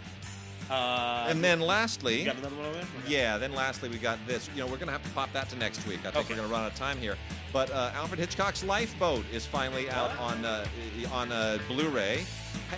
Uh, And then lastly, you got another one over there? Okay. yeah, then lastly we got this. You know, we're gonna have to pop that to next week. I think Okay. we're gonna run out of time here. But uh, Alfred Hitchcock's Lifeboat is finally out on uh, on uh, Blu-ray.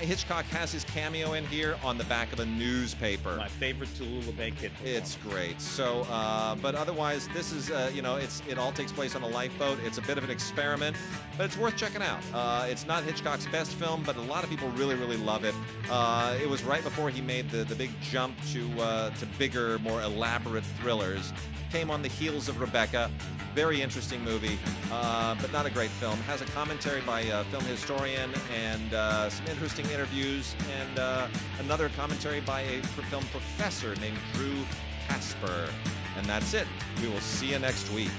Hitchcock has his cameo in here on the back of a newspaper. My favorite Tallulah Bankhead. It's great. So, uh, but otherwise, this is uh, you know, it's it all takes place on a lifeboat. It's a bit of an experiment, but it's worth checking out. Uh, it's not Hitchcock's best film, but a lot of people really, really love it. Uh, it was right before he made the the big jump to uh, to bigger, more elaborate thrillers. Came on the heels of Rebecca. Very interesting movie, uh, but not a great film. Has a commentary by a film historian and uh, some interesting interviews, and uh, another commentary by a film professor named Drew Casper. And that's it. We will see you next week.